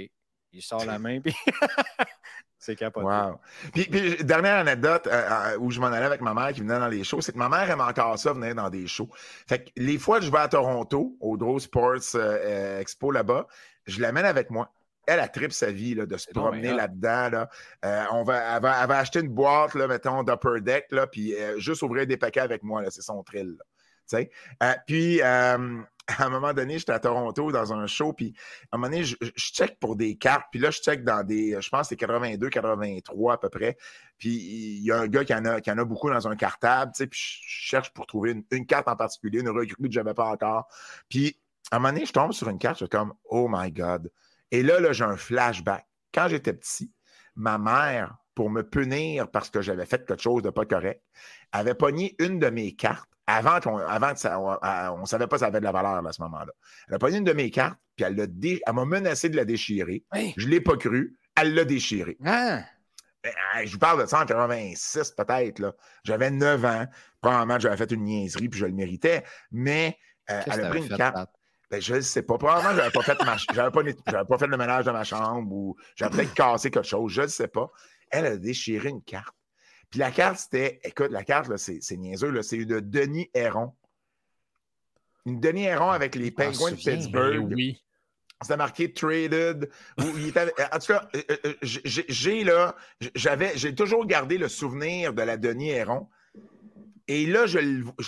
Il sort la main, puis c'est capoté. Wow. Puis, puis, dernière anecdote euh, euh, où je m'en allais avec ma mère qui venait dans les shows, c'est que ma mère aime encore ça, venir dans des shows. Fait que les fois que je vais à Toronto, au Draw Sports euh, Expo là-bas, je l'amène avec moi. Elle a tripe sa vie là, de se promener là- là-dedans. Là. Euh, on va, elle, va, elle va acheter une boîte, là, mettons, d'Upper Deck, là, puis euh, juste ouvrir des paquets avec moi. là, C'est son thrill. là. Euh, puis, euh, à un moment donné, j'étais à Toronto dans un show, puis à un moment donné, je, check pour des cartes, puis là, je check dans des, je pense que c'est 82, 83 à peu près, puis il y a un gars qui en a, qui en a beaucoup dans un cartable, puis je cherche pour trouver une, une carte en particulier, une recrue que je n'avais pas encore. Puis, à un moment donné, je tombe sur une carte, je suis comme, oh my God. Et là, là, j'ai un flashback. Quand j'étais petit, ma mère, pour me punir parce que j'avais fait quelque chose de pas correct, avait pogné une de mes cartes avant qu'on avant que ça, on ne savait pas ça avait de la valeur là, à ce moment-là. Elle a pogné une de mes cartes, puis elle l'a dé- elle m'a menacé de la déchirer. Je ne l'ai pas cru. Elle l'a déchirée. Ah! Ben, je vous parle de ça en 86 peut-être. là. J'avais 9 ans. Probablement, j'avais fait une niaiserie puis je le méritais. Mais euh, elle a pris une carte. Ben, je ne sais pas. Probablement, je n'avais pas, fait pas, pas fait le ménage dans ma chambre ou j'avais peut-être cassé quelque chose. Je ne sais pas. Elle a déchiré une carte. Puis la carte, c'était, écoute, la carte, c'est niaiseux, c'est une Denis Héron. Une Denis Héron avec les Penguins de Pittsburgh. Ben oui. C'était marqué traded. en tout cas, euh, euh, j'ai là, j'avais, j'ai toujours gardé le souvenir de la Denis Héron. Et là, je,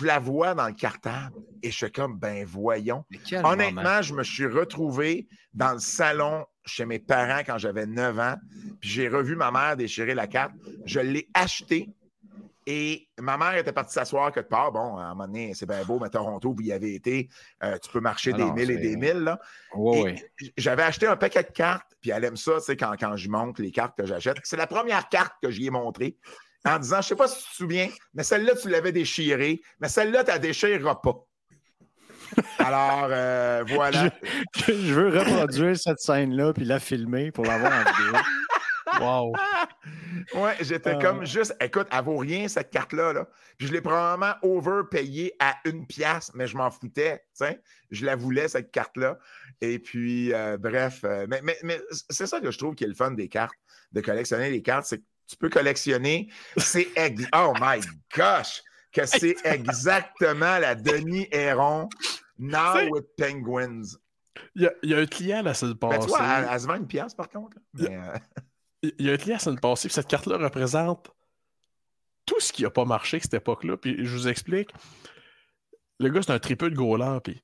la vois dans le cartable et je suis comme, ben voyons. Honnêtement, je me suis retrouvé dans le salon chez mes parents quand j'avais 9 ans, puis j'ai revu ma mère déchirer la carte. Je l'ai achetée et ma mère était partie s'asseoir quelque part. Bon, à un moment donné, c'est bien beau, mais Toronto, vous y avez été, euh, tu peux marcher ah des mille et des mille. Là. J'avais acheté un paquet de cartes, puis elle aime ça, tu sais, quand, quand je montre les cartes que j'achète. C'est la première carte que j'y ai montrée en disant, je ne sais pas si tu te souviens, mais celle-là, tu l'avais déchirée, mais celle-là, tu la déchireras pas. Alors, euh, voilà. Je, veux reproduire cette scène-là puis la filmer pour l'avoir en vidéo. Wow. ouais, j'étais euh. comme juste, écoute, elle vaut rien cette carte-là. Là. Puis je l'ai probablement overpayée à une pièce, mais je m'en foutais. Je la voulais, cette carte-là. Et puis, euh, bref, mais, mais, mais c'est ça que je trouve qui est le fun des cartes, de collectionner les cartes, c'est que tu peux collectionner. C'est oh my gosh, que c'est exactement la Denis Héron Now with Penguins. Il y, a, un client la semaine passée. Ben, tu vois, elle, se vend une pièce par contre. Euh, il, y a, un client la semaine passée, cette carte-là représente tout ce qui n'a pas marché à cette époque-là. Puis je vous explique. Le gars, c'est un triple de goaler, puis,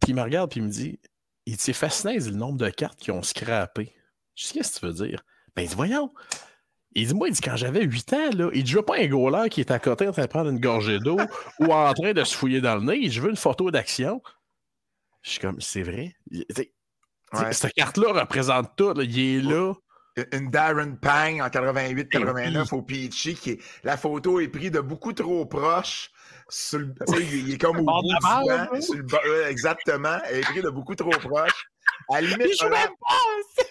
puis il me regarde, puis il me dit il s'est fasciné le nombre de cartes qui ont scrappé. Je sais qu'est-ce que tu veux dire. Ben, voyons, il dit, moi, il dit, quand j'avais 8 ans, là, il dit, je veux pas un goaler qui est à côté en train de prendre une gorgée d'eau ou en train de se fouiller dans le nez. Je veux une photo d'action. Je suis comme, c'est vrai. Cette carte-là représente tout. Il est là. Une Darren Pang en 88-89 au Peachy. Qui la photo est prise de beaucoup trop proche. il, est comme au bout du banc, Exactement. Elle est prise de beaucoup trop proche. À la limite, Olaf,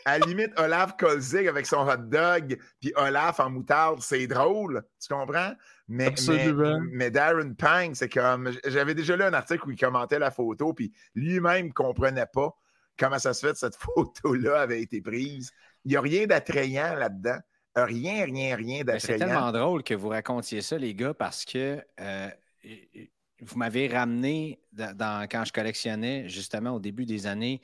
à limite, Olaf Kolzig avec son hot dog, puis Olaf en moutarde, c'est drôle, tu comprends? Mais, mais, Darren Pang, c'est comme. J'avais déjà lu un article où il commentait la photo, puis lui-même ne comprenait pas comment ça se fait que cette photo-là avait été prise. Il n'y a rien d'attrayant là-dedans. Rien, rien, rien d'attrayant. C'est tellement drôle que vous racontiez ça, les gars, parce que euh, vous m'avez ramené dans, quand je collectionnais, justement, au début des années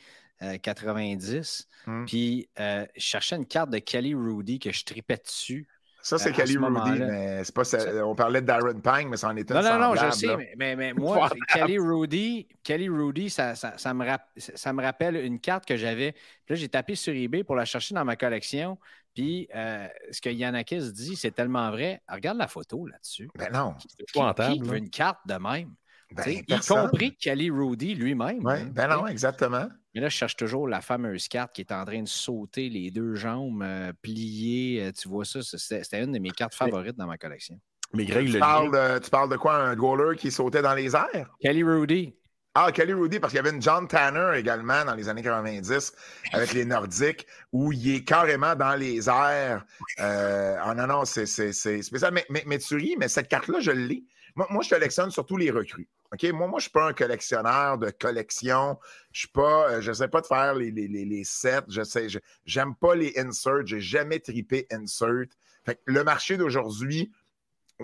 90. Euh, hum. Puis euh, je cherchais une carte de Kelly Rudy que je tripais dessus. Ça, c'est euh, Kelly Rudy, mais c'est pas on parlait de Darren Pang, mais ça en était Non, non, non, je sais, mais, mais, moi, Kelly Rudy, Kelly Rudy, ça, ça, ça, me ça, me rappelle une carte que j'avais. Puis là, j'ai tapé sur eBay pour la chercher dans ma collection. Puis ce que Yanakis dit, c'est tellement vrai. regarde la photo là-dessus. Ben non. Qui, qui veut une carte de même? Ben, y compris Kelly Rudy lui-même. Oui, ben non, exactement. Mais là, je cherche toujours la fameuse carte qui est en train de sauter les deux jambes euh, pliées. Euh, tu vois ça, c'était une de mes cartes favorites dans ma collection. Mais Greg, tu, parles de, tu parles de quoi? Un goaler qui sautait dans les airs? Kelly Rudy. Ah, Kelly Rudy, parce qu'il y avait une John Tanner également dans les années 90 avec les Nordiques où il est carrément dans les airs. Euh, oh non, non, c'est spécial. Mais, mais, mais, tu ris, mais cette carte-là, je l'ai. Moi, je collectionne surtout les recrues. OK, moi, moi, je suis pas un collectionneur de collection. Je suis pas, euh, je sais pas de faire les, les, les, sets. Je sais, j'aime pas les inserts. J'ai jamais tripé insert. Fait le marché d'aujourd'hui,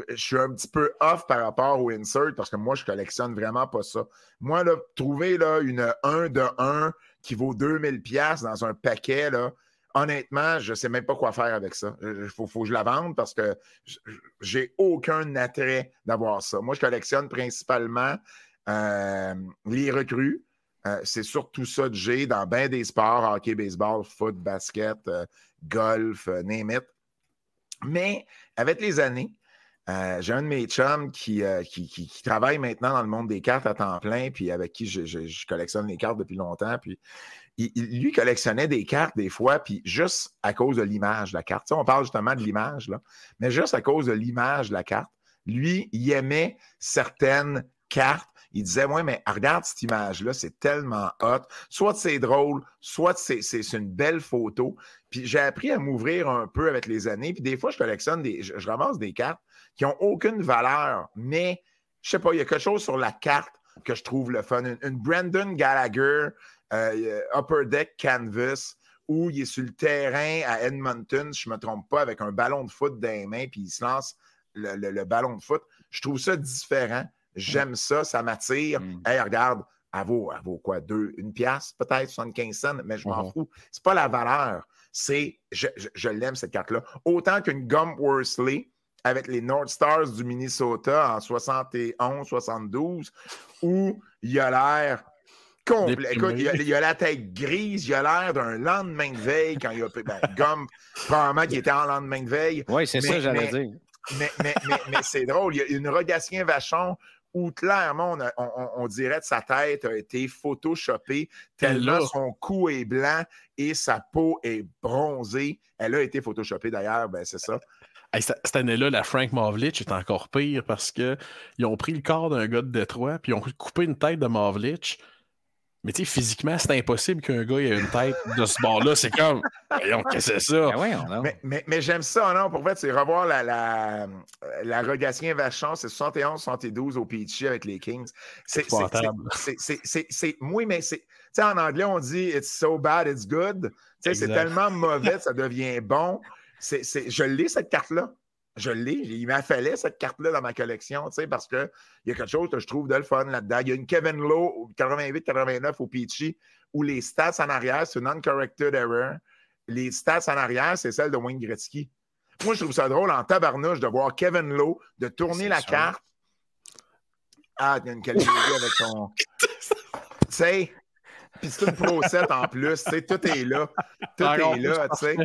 je suis un petit peu off par rapport aux insert parce que moi, je collectionne vraiment pas ça. Moi, là, trouver là, une 1 de 1 qui vaut 2000 pièces dans un paquet, là, honnêtement, je ne sais même pas quoi faire avec ça. Il faut, que je la vende parce que j'ai aucun attrait d'avoir ça. Moi, je collectionne principalement euh, les recrues. Euh, c'est surtout ça que j'ai dans bien des sports, hockey, baseball, foot, basket, euh, golf, name it. Mais avec les années, j'ai un de mes chums qui, travaille maintenant dans le monde des cartes à temps plein, puis avec qui je, je collectionne les cartes depuis longtemps. Puis il, lui collectionnait des cartes des fois, puis juste à cause de l'image de la carte. on parle justement de l'image, là, mais juste à cause de l'image de la carte, lui, il aimait certaines cartes. Il disait, ouais, mais regarde cette image-là, c'est tellement hot. Soit c'est drôle, soit c'est une belle photo. Puis j'ai appris à m'ouvrir un peu avec les années. Puis des fois, je collectionne des, je, ramasse des cartes qui n'ont aucune valeur, mais je sais pas, il y a quelque chose sur la carte que je trouve le fun. Une, Brandon Gallagher euh, Upper Deck Canvas où il est sur le terrain à Edmonton, si je ne me trompe pas, avec un ballon de foot dans les mains, puis il se lance le, ballon de foot. Je trouve ça différent. J'aime ça, ça m'attire. Mm. Hey, regarde, elle vaut, quoi? Deux, une pièce, peut-être, 75 cents, mais je m'en uh-huh. fous. C'est pas la valeur. C'est, je, l'aime, cette carte-là. Autant qu'une Gump Worsley avec les North Stars du Minnesota en 71, 72, où il a l'air complet. Écoute, il a, la tête grise, il a l'air d'un lendemain de veille quand il a. Ben, Gump, probablement qu'il était en lendemain de veille. Oui, c'est ça, j'allais dire. Mais, mais, mais, c'est drôle. Il y a une Rogatien Vachon où clairement, on, dirait que sa tête a été photoshopée tellement son cou est blanc et sa peau est bronzée. Elle a été photoshopée d'ailleurs, ben c'est ça. cette année-là, la Frank Mavlich est encore pire parce qu'ils ont pris le corps d'un gars de Détroit puis ils ont coupé une tête de Mavlich mais tu sais, physiquement, c'est impossible qu'un gars ait une tête de ce bord-là. C'est comme, voyons, qu'est-ce que c'est ça? Ben mais, mais, j'aime ça, non? Pour fait, c'est revoir la, la, la Rogatien Vachon, c'est 71-72 au Peachy avec les Kings. C'est c'est Oui, mais c'est. Tu sais, en anglais, on dit It's so bad, it's good. Tu sais, c'est tellement mauvais, ça devient bon. c'est je lis cette carte-là. Je l'ai. Il m'a fallu cette carte-là dans ma collection, tu sais, parce qu'il y a quelque chose que je trouve de le fun là-dedans. Il y a une Kevin Lowe 88-89 au Peachy où les stats en arrière, c'est non-corrected error. Les stats en arrière, c'est celle de Wayne Gretzky. Moi, je trouve ça drôle en tabarnouche de voir Kevin Lowe, de tourner la carte. Ah, il y a une qualité avec son. tu sais, puis c'est une Pro 7 en plus, tu sais, tout est là. Tout est là, tu sais.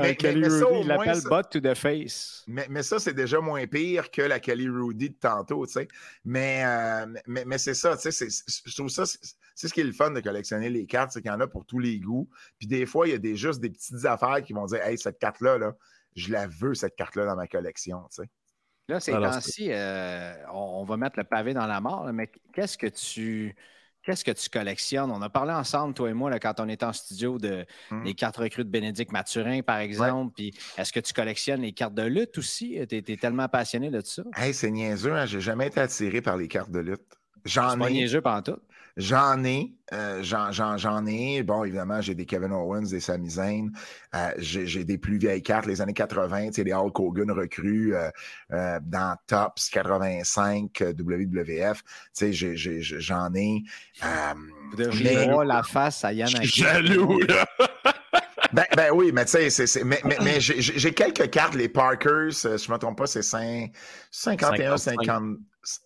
Mais, ça, il l'appelle Butt to the face. Mais, ça, c'est déjà moins pire que la Kelly Rudy de tantôt, tu sais. Mais, euh, mais, c'est ça, tu sais, je trouve ça, c'est ce qui est le fun de collectionner les cartes, c'est qu'il y en a pour tous les goûts. Puis des fois, il y a des, juste des petites affaires qui vont dire, hey, cette carte-là, là, je la veux, cette carte-là, dans ma collection, tu sais. Là, ces temps-ci, euh, on, va mettre le pavé dans la mort, mais qu'est-ce que tu Qu'est-ce que tu collectionnes? On a parlé ensemble, toi et moi, là, quand on était en studio, de mmh. les cartes recrues de Bénédicte Mathurin, par exemple. Puis est-ce que tu collectionnes les cartes de lutte aussi? Tu es, tellement passionné de ça? Hey, c'est niaiseux, hein? j'ai jamais été attiré par les cartes de lutte. J'en ai. Pas niaiseux pendant tout. J'en ai, euh, j'en ai. Bon, évidemment, j'ai des Kevin Owens, des Sami Zayn. Euh, j'ai des plus vieilles cartes, les années 80, les Hulk Hogan recrues euh, dans Tops 85 WWF. J'en ai. Devriez voir la face à Yann Jaloux, là! Ben, ben, oui, mais tu sais, mais, mais, mais j'ai quelques cartes, les Parkers, je ne me trompe pas, c'est 51, 50.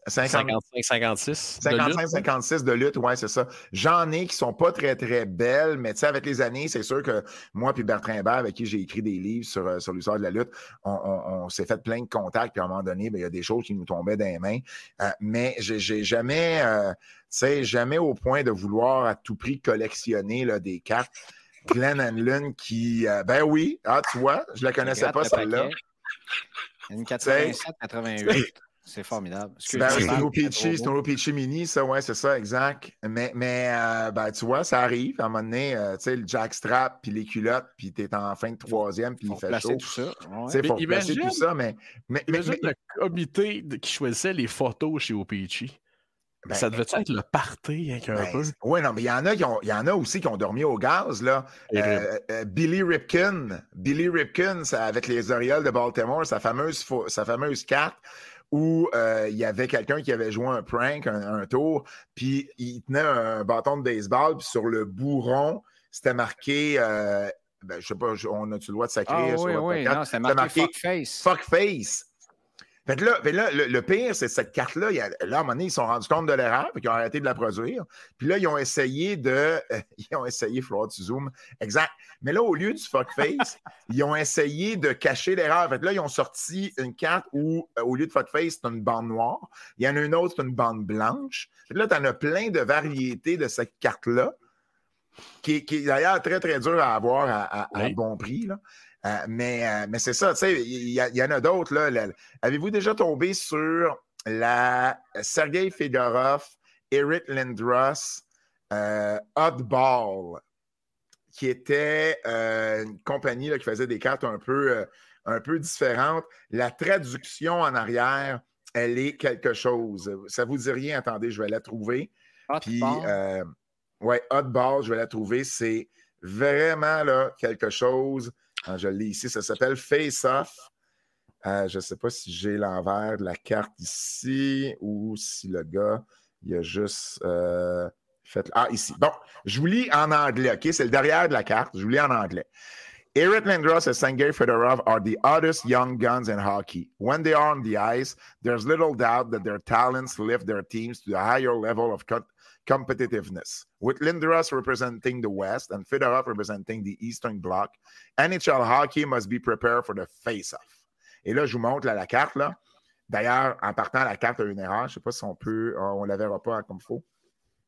55, 56. 55, 56 de lutte, ouais, c'est ça. J'en ai qui sont pas très, très belles, mais tu sais, avec les années, c'est sûr que moi puis Bertrand Hébert, avec qui j'ai écrit des livres sur, euh, sur l'histoire de la lutte, on, s'est fait plein de contacts, puis à un moment donné, ben, il y a des choses qui nous tombaient dans les mains. Euh, mais j'ai jamais, euh, tu sais, jamais au point de vouloir à tout prix collectionner là, des cartes. Glenn Hanlon qui, ben oui, ah, tu vois, je la connaissais pas, celle-là. Une 87, 88. C'est formidable. Ben, c'est un Peachy, c'est Peachy Mini, ça, ouais, c'est ça, exact. Mais, mais euh, ben, tu vois, ça arrive. À un moment donné, euh, tu sais, le jackstrap, puis les culottes, puis t'es en fin de troisième, puis il fait chaud. tout ça. Il faut placer tout ça, mais... mais, mais, le comité qui choisissait les photos chez OPG. Ben, ça devait être le party avec un ben, peu? Oui, non, mais il y en a qui ont, il y en a aussi qui ont dormi au gaz, là. Euh, Billy Ripken, Billy Ripken, avec les Orioles de Baltimore, sa fameuse, sa fameuse carte où euh, il y avait quelqu'un qui avait joué un prank, un, tour, puis il tenait un bâton de baseball, puis sur le bourron, c'était marqué. Euh, ben, je sais pas, on a-tu le droit de s'écrire ah, oui, oui, non, c'était marqué, Fuck Face. Fuck Face. Fait que là, le, pire, c'est cette carte-là. Là, à un moment donné, ils se sont rendus compte de l'erreur, puis ils ont arrêté de la produire. Puis là, ils ont essayé de. ils ont essayé, Flora, tu zoom. Exact. Mais là, au lieu du fuckface, ils ont essayé de cacher l'erreur. Fait que là, ils ont sorti une carte où, euh, au lieu de fuckface, c'est une bande noire. Il y en a une autre, c'est une bande blanche. Fait que là, tu en as plein de variétés de cette carte-là, qui, est d'ailleurs très, très dur à avoir à, bon prix. Là. Euh, mais, euh, mais c'est ça, tu sais, il y, en a d'autres. Là, Avez-vous déjà tombé sur la Sergei Fedorov, Eric Lindros, euh, Oddball, qui était une compagnie là, qui faisait des cartes un peu, un peu différentes. La traduction en arrière, elle est quelque chose. Ça vous dit rien? Attendez, je vais la trouver. Puis, euh, ouais, Hot Ball, je vais la trouver. C'est vraiment là, quelque chose. Ah, je l'ai ici. Ça s'appelle Face Off. Euh, je ne sais pas si j'ai l'envers de la carte ici ou si le gars, il a juste euh, fait. Ah, ici. Bon, je vous lis en anglais, OK? C'est le derrière de la carte. Je vous lis en anglais. Eric Lindros and Sergei Fedorov are the hottest young guns in hockey. When they are on the ice, there's little doubt that their talents lift their teams to a higher level of competitiveness. With Lindros representing the West and Fedorov representing the Eastern Bloc, NHL hockey must be prepared for the face-off. Et là, je vous montre là, la carte. là. D'ailleurs, en partant, la carte a une erreur. Je ne sais pas si on peut. Ah, on ne la verra pas comme il faut.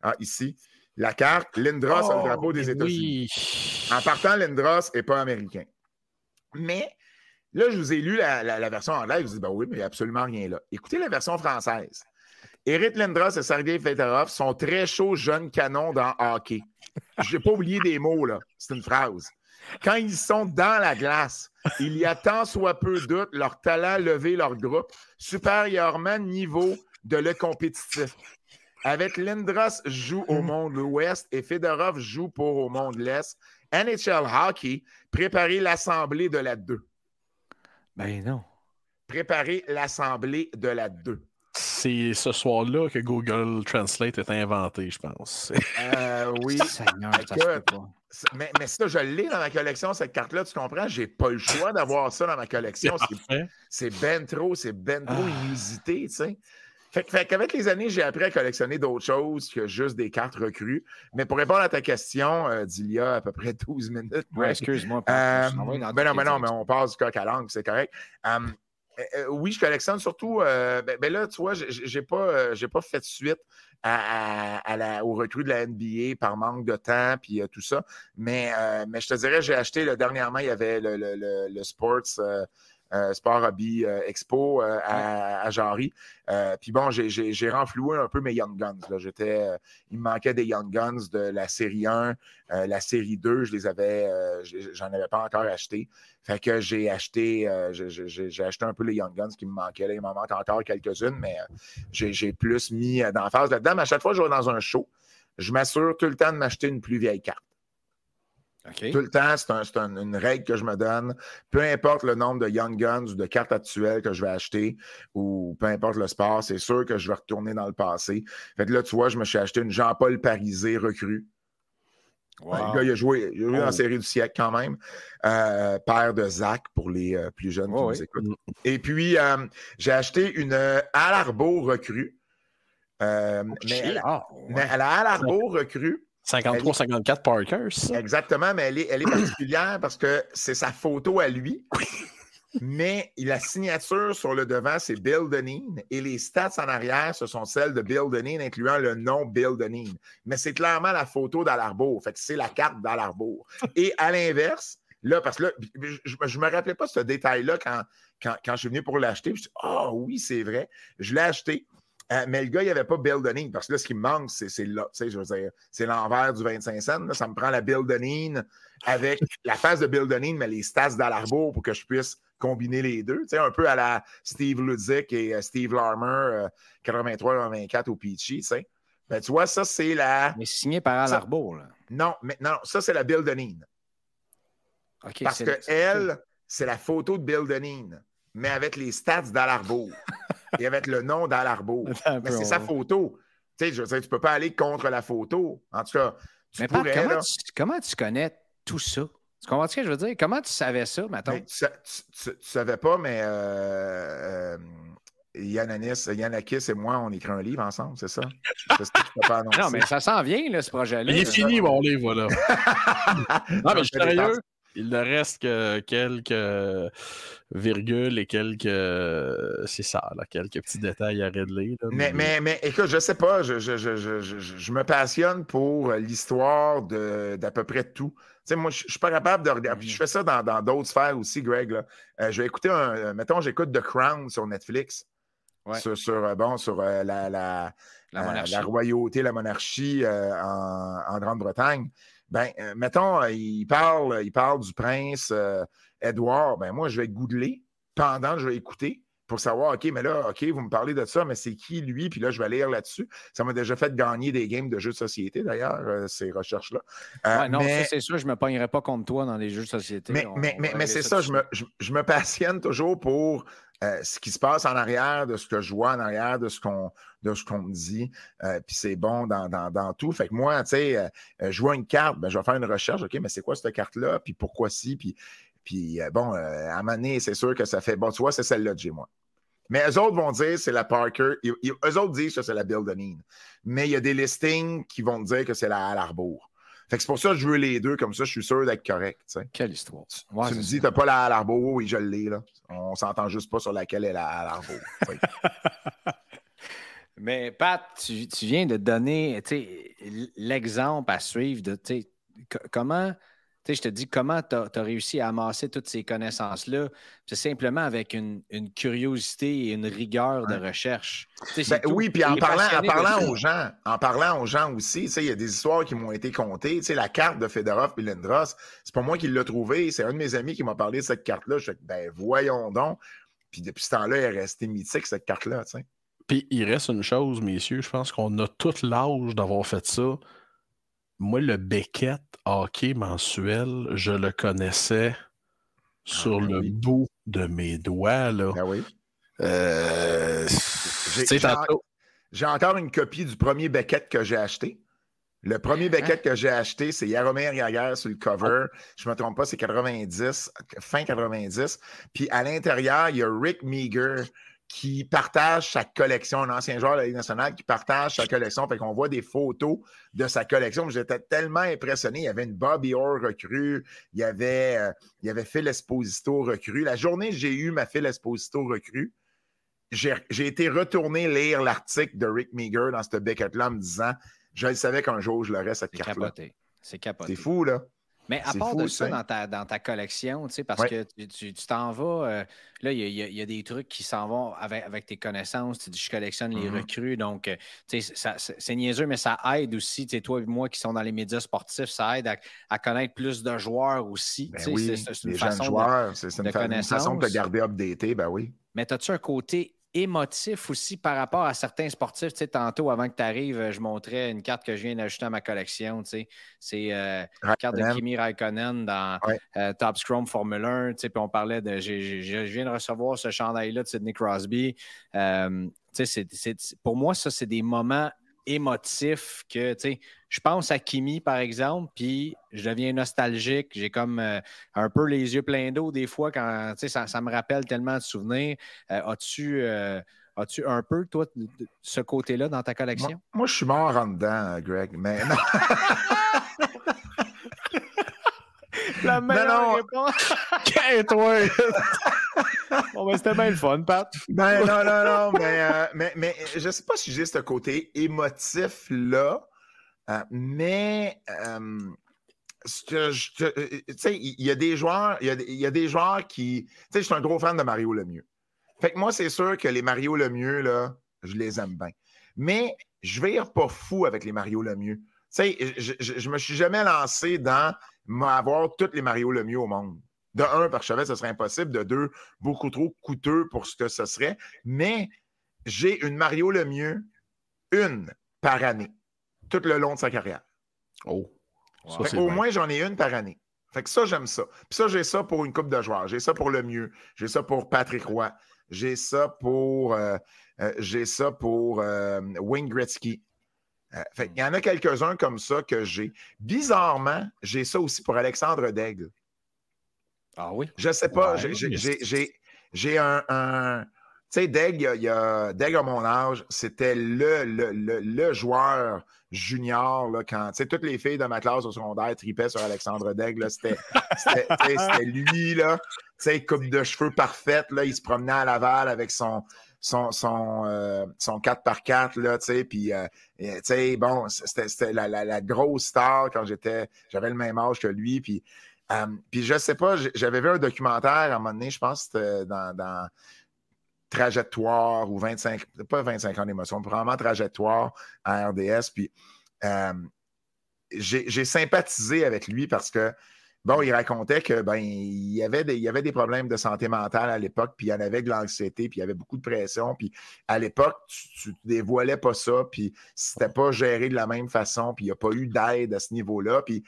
Ah, ici. La carte, Lindros a le drapeau Oh, des États-Unis. oui. En partant, Lindros n'est pas américain. Mais là, je vous ai lu la, la- la version anglaise. Je vous dis, ben oui, mais il n'y a absolument rien là. Écoutez la version française. Eric Lindros et Sergei Fedorov sont très chauds jeunes canons dans hockey. Je n'ai pas oublié des mots, là. C'est une phrase. Quand ils sont dans la glace, il y a tant soit peu doute leur talent lever leur groupe supérieurement niveau de le compétitif. Avec Lindros joue au monde l'Ouest et Fedorov joue pour au monde l'Est. NHL Hockey, préparez l'assemblée de la 2. Ben non. Préparez l'assemblée de la 2. C'est ce soir-là que Google Translate est inventé, je pense. Euh, oui. Seigneur, ça se peut Écoute, pas. C'est- Mais, mais ça, je l'ai dans ma collection, cette carte-là, tu comprends? J'ai pas le choix d'avoir ça dans ma collection. C'est- ben trop, c'est ben trop Ah. inusité, tu sais. Fait, qu'avec les années, j'ai appris à collectionner d'autres choses que juste des cartes recrues. Mais pour répondre à ta question euh, d'il y a à peu près 12 minutes, Ouais, excuse-moi. euh, ben non, ben les non, mais directions. on passe du coq à l'angle, c'est correct. Hum, euh, euh, oui, je collectionne surtout. euh, ben, ben là, tu vois, j'ai- pas, euh, j'ai pas fait suite à, à- aux recrues de la NBA par manque de temps puis euh, tout ça. Mais, mais je te dirais, j'ai acheté dernièrement, il y avait le, le- le- le Sports. Euh, Sport Hobby euh, Expo euh, à, à Jarry. Puis bon, j'ai- renfloué un peu mes Young Guns. J'étais, il me manquait des Young Guns de la série 1, euh, la série 2, je les avais, j'en avais pas encore acheté. Fait que j'ai acheté, euh, j'ai- acheté un peu les Young Guns qui me manquaient. Là. Il m'en manque encore quelques-unes, mais euh, j'ai plus mis d'emphase là-dedans. Mais à chaque fois que je vais dans un show, je m'assure tout le temps de m'acheter une plus vieille carte. Tout le temps, c'est un- c'est un- une règle que je me donne. Peu importe le nombre de Young Guns ou de cartes actuelles que je vais acheter, ou peu importe le sport, c'est sûr que je vais retourner dans le passé. Fait que là, tu vois, je me suis acheté une Jean-Paul Parisé recrue. Wow. Le gars, il a joué, il a joué dans Oh. la série du siècle quand même. Euh, père de Zach pour les euh, plus jeunes qui Oh, nous écoutent. Et puis, euh, j'ai acheté une Alarbeau recrue. Euh, mais, elle, Ah, mais elle a Alarbeau recrue. 53-54 Parker, ça? Exactement, mais elle est, elle est particulière parce que c'est sa photo à lui. Mais la signature sur le devant, c'est Bill Deneen et les stats en arrière, ce sont celles de Bill Deneen, incluant le nom Bill Deneen. Mais c'est clairement la photo d'Alarbourg. Fait que c'est la carte d'Alarbourg. Et à l'inverse, là, parce que là, je ne me rappelais pas ce détail-là quand, quand, quand je suis venu pour l'acheter. Je me suis dit, ah oui, c'est vrai. Je l'ai acheté. Euh, mais le gars, il n'y avait pas Bill Deneen, parce que là, ce qui me manque, c'est c'est là, tu sais, je veux dire, c'est l'envers du 25 cents. là. Ça me prend la Bill Deneen avec la face de Bill Deneen, mais les stats d'Alarbourg pour que je puisse combiner les deux. Tu sais, un peu à la Steve Ludzik et euh, Steve Larmer, euh, 83-84 au Peachy, tu sais. Ben, tu vois, ça, c'est la. Mais signé par Alarbeau, là. Non, mais non, ça, c'est la Bill Deneen. OK, Parce c'est- que elle, c'est la photo de Bill Deneen, mais avec les stats d'Alarbourg et avec le nom d'Alarbour. Attends un Mais c'est sa photo. Tu sais, je veux dire, tu peux pas aller contre la photo. En tout cas, tu Mais Pat, pourrais. comment, là, tu, comment tu connais tout ça? Tu comprends ce que je veux dire? Comment tu savais ça, maintenant? tu, sa- tu- tu- tu savais pas, mais euh, euh, Yannanis, Yannakis et moi, on écrit un livre ensemble, c'est ça? C'est ce que tu peux pas annoncer. Non, mais ça s'en vient, là, ce projet-là. Il est fini, mon livre, là. Non, mais je suis sérieux. Il ne reste que quelques virgules et quelques. C'est ça, là, quelques petits détails à régler. là, Mais, mais, mais écoute, je sais pas, je, je, je, je, me passionne pour l'histoire de- d'à peu près tout. Tu sais, moi, je suis pas capable de regarder. Je fais ça dans dans d'autres sphères aussi, Greg. Là. Euh, je vais écouter un. euh, Mettons, j'écoute The Crown sur Netflix. Ouais. Sur, sur, euh, bon, sur euh, la, la, La royauté, la monarchie euh, en, en Grande-Bretagne. Ben, euh, mettons, euh, il parle, il parle du prince euh, Édouard. Ben, moi, je vais googler pendant que je vais écouter pour savoir, OK, mais là, OK, vous me parlez de ça, mais c'est qui lui? Puis là, je vais lire là-dessus. Ça m'a déjà fait gagner des games de jeux de société, d'ailleurs, euh, ces recherches-là. Euh, non, c'est sûr, je ne me pognerai pas contre toi dans les jeux de société. Mais, mais, mais, c'est ça, je me, je, me, passionne toujours pour euh, ce qui se passe en arrière de ce que je vois en arrière de ce qu'on me dit. puis c'est bon dans, tout. Fait que moi, tu sais, je vois une carte, ben, je vais faire une recherche. OK, mais c'est quoi cette carte-là? Puis pourquoi si? Puis, puis bon, à un c'est sûr que ça fait. Bon, tu vois, c'est celle-là que j'ai moi. Mais eux autres vont dire c'est la Parker. eux autres disent que c'est la Bill Deneen. Mais il y a des listings qui vont dire que c'est la Al Arbour. Fait que c'est pour ça que je veux les deux, comme ça, je suis sûr d'être correct. Quelle histoire. tu me dis, t'as pas la Al Arbour, oui, je l'ai. Là. On s'entend juste pas sur laquelle est la Al Arbour. Mais Pat, tu, tu, viens de donner l'exemple à suivre de comment je te dis comment tu as, réussi à amasser toutes ces connaissances-là? C'est simplement avec une, curiosité et une rigueur de recherche. Ben oui, puis en parlant, en parlant aux gens, en parlant aux gens aussi, il y a des histoires qui m'ont été contées. la carte de Fedorov et Lindros, c'est pas moi qui l'ai trouvée, c'est un de mes amis qui m'a parlé de cette carte-là. Je dis, ben voyons donc. Puis depuis ce temps-là, elle est restée mythique, cette carte-là. Puis il reste une chose, messieurs, je pense qu'on a tout l'âge d'avoir fait ça moi, le Beckett hockey mensuel, je le connaissais sur ah, le bout de mes doigts. Là. Ah oui. Euh, j'ai encore une copie du premier Beckett que j'ai acheté. Le premier Beckett que j'ai acheté, c'est Yaromir Yager sur le cover. Je ne me trompe pas, c'est 90, fin 90. Puis à l'intérieur, il y a Rick Meager qui partage sa collection, un ancien joueur de la Ligue nationale qui partage sa collection. Fait qu'on voit des photos de sa collection. J'étais tellement impressionné. Il y avait une Bobby Orr recrue, il y avait, euh, il y avait Phil Esposito recrue. La journée j'ai eu ma Phil Esposito recrue, j'ai été retourné lire l'article de Rick Meager dans ce Beckett-là en me disant je savais qu'un jour je l'aurais cette carte-là. C'est capoté. C'est fou, là. Mais à part de ça, dans ta, dans ta collection, tu sais, parce que tu t'en vas, euh, là, il y, a des trucs qui s'en vont avec, avec, tes connaissances. Tu dis, je collectionne les mm-hmm. recrues. Donc, euh, tu sais, c'est niaiseux, mais ça aide aussi, tu sais, toi et moi qui sont dans les médias sportifs, ça aide à, connaître plus de joueurs aussi. Ben oui, c'est une, façon joueurs, c'est une, une, façon de garder updaté, ben oui. Mais as-tu un côté émotif aussi par rapport à certains sportifs. Tu sais, tantôt, avant que tu arrives, euh, je montrais une carte que je viens d'ajouter à ma collection. Tu sais. C'est euh, la carte de Kimi Raikkonen dans euh, Top Scrum Formule 1. Tu sais, puis on parlait de. je viens de recevoir ce chandail-là de Sidney Crosby. tu sais, pour moi, ça, c'est des moments émotifs que, tu sais, je pense à Kimi, par exemple, puis je deviens nostalgique. J'ai comme euh, un peu les yeux pleins d'eau des fois quand ça, ça me rappelle tellement de souvenirs. Euh, as-tu. Euh, as-tu un peu, toi, ce côté-là dans ta collection? Moi, je suis mort en dedans, Greg, mais La meilleure réponse. toi! ben, c'était bien le fun, Pat. Ben, non, non, non, mais, mais, mais je sais pas si j'ai ce côté émotif-là. Euh, mais euh, euh, il y a des joueurs, il y, a des joueurs qui. Tu sais, je suis un gros fan de Mario Lemieux. Fait que moi, c'est sûr que les Mario Lemieux, là, je les aime bien. Mais je vais être pas fou avec les Mario Lemieux. Tu sais, je, je, me suis jamais lancé dans avoir tous les Mario Lemieux au monde. De un, savais que ce serait impossible. De deux, beaucoup trop coûteux pour ce que ce serait. Mais j'ai une Mario Lemieux, une par année tout le long de sa carrière. Oh. au moins, j'en ai une par année. Fait que ça, j'aime ça. Puis ça, j'ai ça pour une coupe de joueurs. J'ai ça pour le mieux. J'ai ça pour Patrick Roy. J'ai ça pour euh, euh, j'ai ça pour euh, Wayne Gretzky. fait il y en a quelques-uns comme ça que j'ai. Bizarrement, j'ai ça aussi pour Alexandre Daigle. Ah oui? Je sais pas. j'ai un tu sais, Deg, il y a, Deg à mon âge, c'était le, le, le, joueur junior là, quand toutes les filles de ma classe au secondaire tripaient sur Alexandre Deg. C'était lui, là, coupe de cheveux parfaite. Là, il se promenait à Laval avec son, son, son, euh, son 4x4, là, tu sais, puis, euh, tu sais, bon, c'était la, la, la, grosse star quand j'étais, j'avais le même âge que lui, puis, euh, puis je sais pas, j'avais vu un documentaire à un moment donné, je pense, c'était dans, dans trajectoire ou 25, pas 25 ans d'émotion, vraiment trajectoire à RDS. Puis euh, j'ai sympathisé avec lui parce que Bon, il racontait que ben il y avait des, il y avait des problèmes de santé mentale à l'époque, puis il y en avait de l'anxiété, puis il y avait beaucoup de pression, puis à l'époque, tu, ne dévoilais pas ça, puis c'était pas géré de la même façon, puis il n'y a pas eu d'aide à ce niveau-là, puis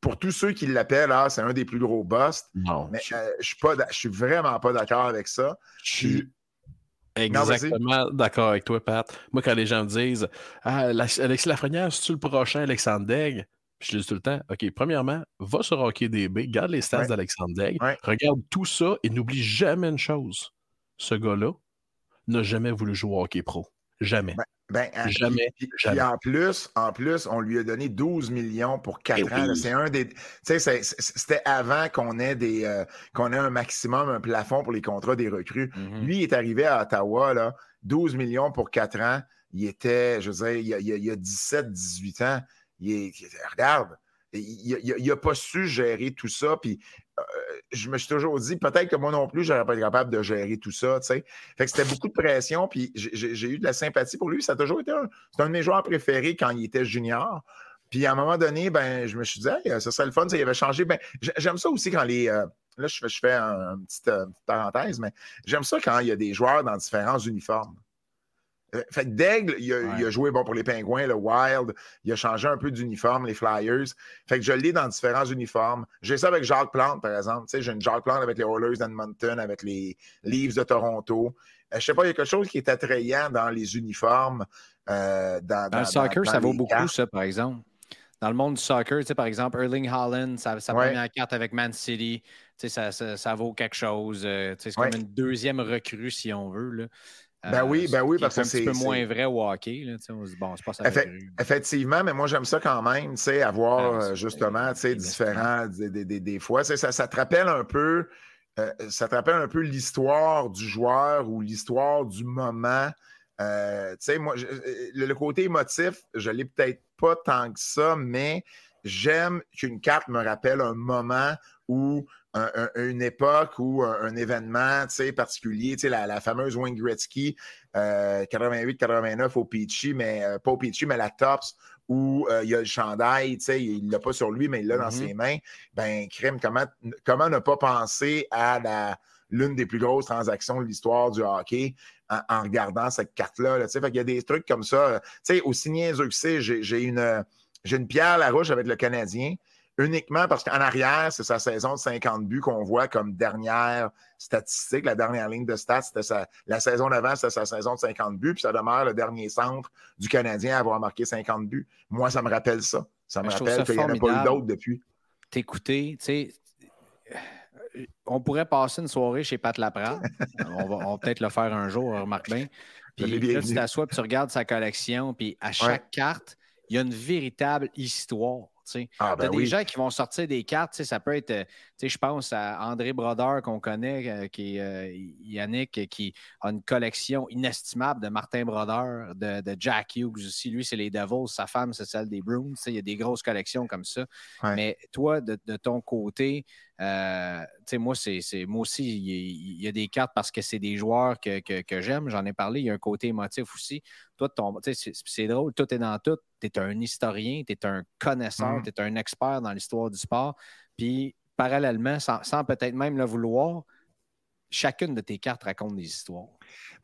pour tous ceux qui l'appellent, ah, c'est un des plus gros busts. Non. Mais euh, je je suis vraiment pas d'accord avec ça. Je suis exactement d'accord avec toi, Pat. Moi, quand les gens me disent Ah, Alexis Lafrenière, c'est-tu le prochain Alexandre Daigle? Je dis tout le temps, OK, premièrement, va sur HockeyDB, garde les stats d'Alexandre Daigle, regarde tout ça et n'oublie jamais une chose. Ce gars-là n'a jamais voulu jouer au hockey pro. Jamais. Ben, ben hein, jamais. Puis, en, plus, en plus, on lui a donné 12 millions pour 4 eh ans. C'est un des. C'était avant qu'on ait des euh, qu'on ait un maximum, un plafond pour les contrats des recrues. Mm-hmm. Lui, il est arrivé à Ottawa, là, 12 millions pour 4 ans. Il était, je veux dire, il y a, a 17, 18 ans. Il regarde, il n'a pas su gérer tout ça. Puis je me suis toujours dit, peut-être que moi non plus, je n'aurais pas été capable de gérer tout ça. Fait que c'était beaucoup de pression. Puis j'ai eu de la sympathie pour lui. Ça a toujours été un, de mes joueurs préférés quand il était junior. Puis à un moment donné, ben, je me suis dit, ça serait le fun, ça il avait changé. Ben, j'aime ça aussi quand les. Euh, là, je fais, je fais une petite, parenthèse, mais j'aime ça quand il y a des joueurs dans différents uniformes. Euh, fait que Daigle, il a, joué bon, pour les Pingouins, le Wild. Il a changé un peu d'uniforme, les Flyers. Fait que je l'ai dans différents uniformes. J'ai ça avec Jacques Plante, par exemple. j'ai une Jacques Plante avec les Oilers d'Edmonton, avec les Leafs de Toronto. Euh, je sais pas, il y a quelque chose qui est attrayant dans les uniformes. Euh, dans, le soccer, ça vaut beaucoup, ça, par exemple. Dans le monde du soccer, par exemple, Erling Haaland, sa, sa première carte avec Man City, ça, ça, ça, vaut quelque chose. c'est comme une deuxième recrue, si on veut. Là. Ben oui, ben oui, parce que c'est. un petit peu moins vrai au hockey. Là, on se dit, bon, c'est pas ça. effectivement, mais moi, j'aime ça quand même, tu sais, avoir ah, euh, justement, tu sais, différents, des, des, des, fois. Ça, ça te rappelle un peu. Euh, ça te rappelle un peu l'histoire du joueur ou l'histoire du moment. Euh, tu sais, moi, le, côté émotif, je l'ai peut-être pas tant que ça, mais j'aime qu'une carte me rappelle un moment où une époque ou un, événement particulier, la, la fameuse Wayne Gretzky 88-89 euh, au Peachy, mais euh, pas au Peachy, mais la Tops, où euh, il y a le chandail, il ne l'a pas sur lui, mais il l'a dans mm-hmm. ses mains. Ben, crime, comment, comment ne pas penser à la l'une des plus grosses transactions de l'histoire du hockey en, regardant cette carte-là. Là, il y a des trucs comme ça. aussi niaiseux que c'est, j'ai une, une pierre à la rouge avec le Canadien uniquement parce qu'en arrière, c'est sa saison de 50 buts qu'on voit comme dernière statistique. La dernière ligne de stats, c'était la saison d'avant, c'était sa saison de 50 buts, puis ça demeure le dernier centre du Canadien à avoir marqué 50 buts. Moi, ça me rappelle ça. Ça me rappelle qu'il n'y en a pas eu d'autres depuis. T'écouter, tu sais, on pourrait passer une soirée chez Pat Laprade. on va, peut-être le faire un jour, remarque bien. Puis là, tu t'assois, puis tu regardes sa collection, puis à chaque carte, il y a une véritable histoire. Ah, ben des gens qui vont sortir des cartes, ça peut être, euh, je pense à André Brodeur qu'on connaît, euh, qui est euh, Yannick, qui a une collection inestimable de Martin Brodeur, de, Jack Hughes aussi. Lui, c'est les Devils, sa femme, c'est celle des Bruins. Il y a des grosses collections comme ça. Mais toi, de, ton côté, moi, c'est, moi aussi, il y, a des cartes parce que c'est des joueurs que, que j'aime. J'en ai parlé. Il y a un côté émotif aussi. Toi, c'est drôle, tout est dans tout. Tu es un historien, tu es un connaisseur, mm. tu es un expert dans l'histoire du sport. Puis, parallèlement, sans, peut-être même le vouloir, chacune de tes cartes raconte des histoires.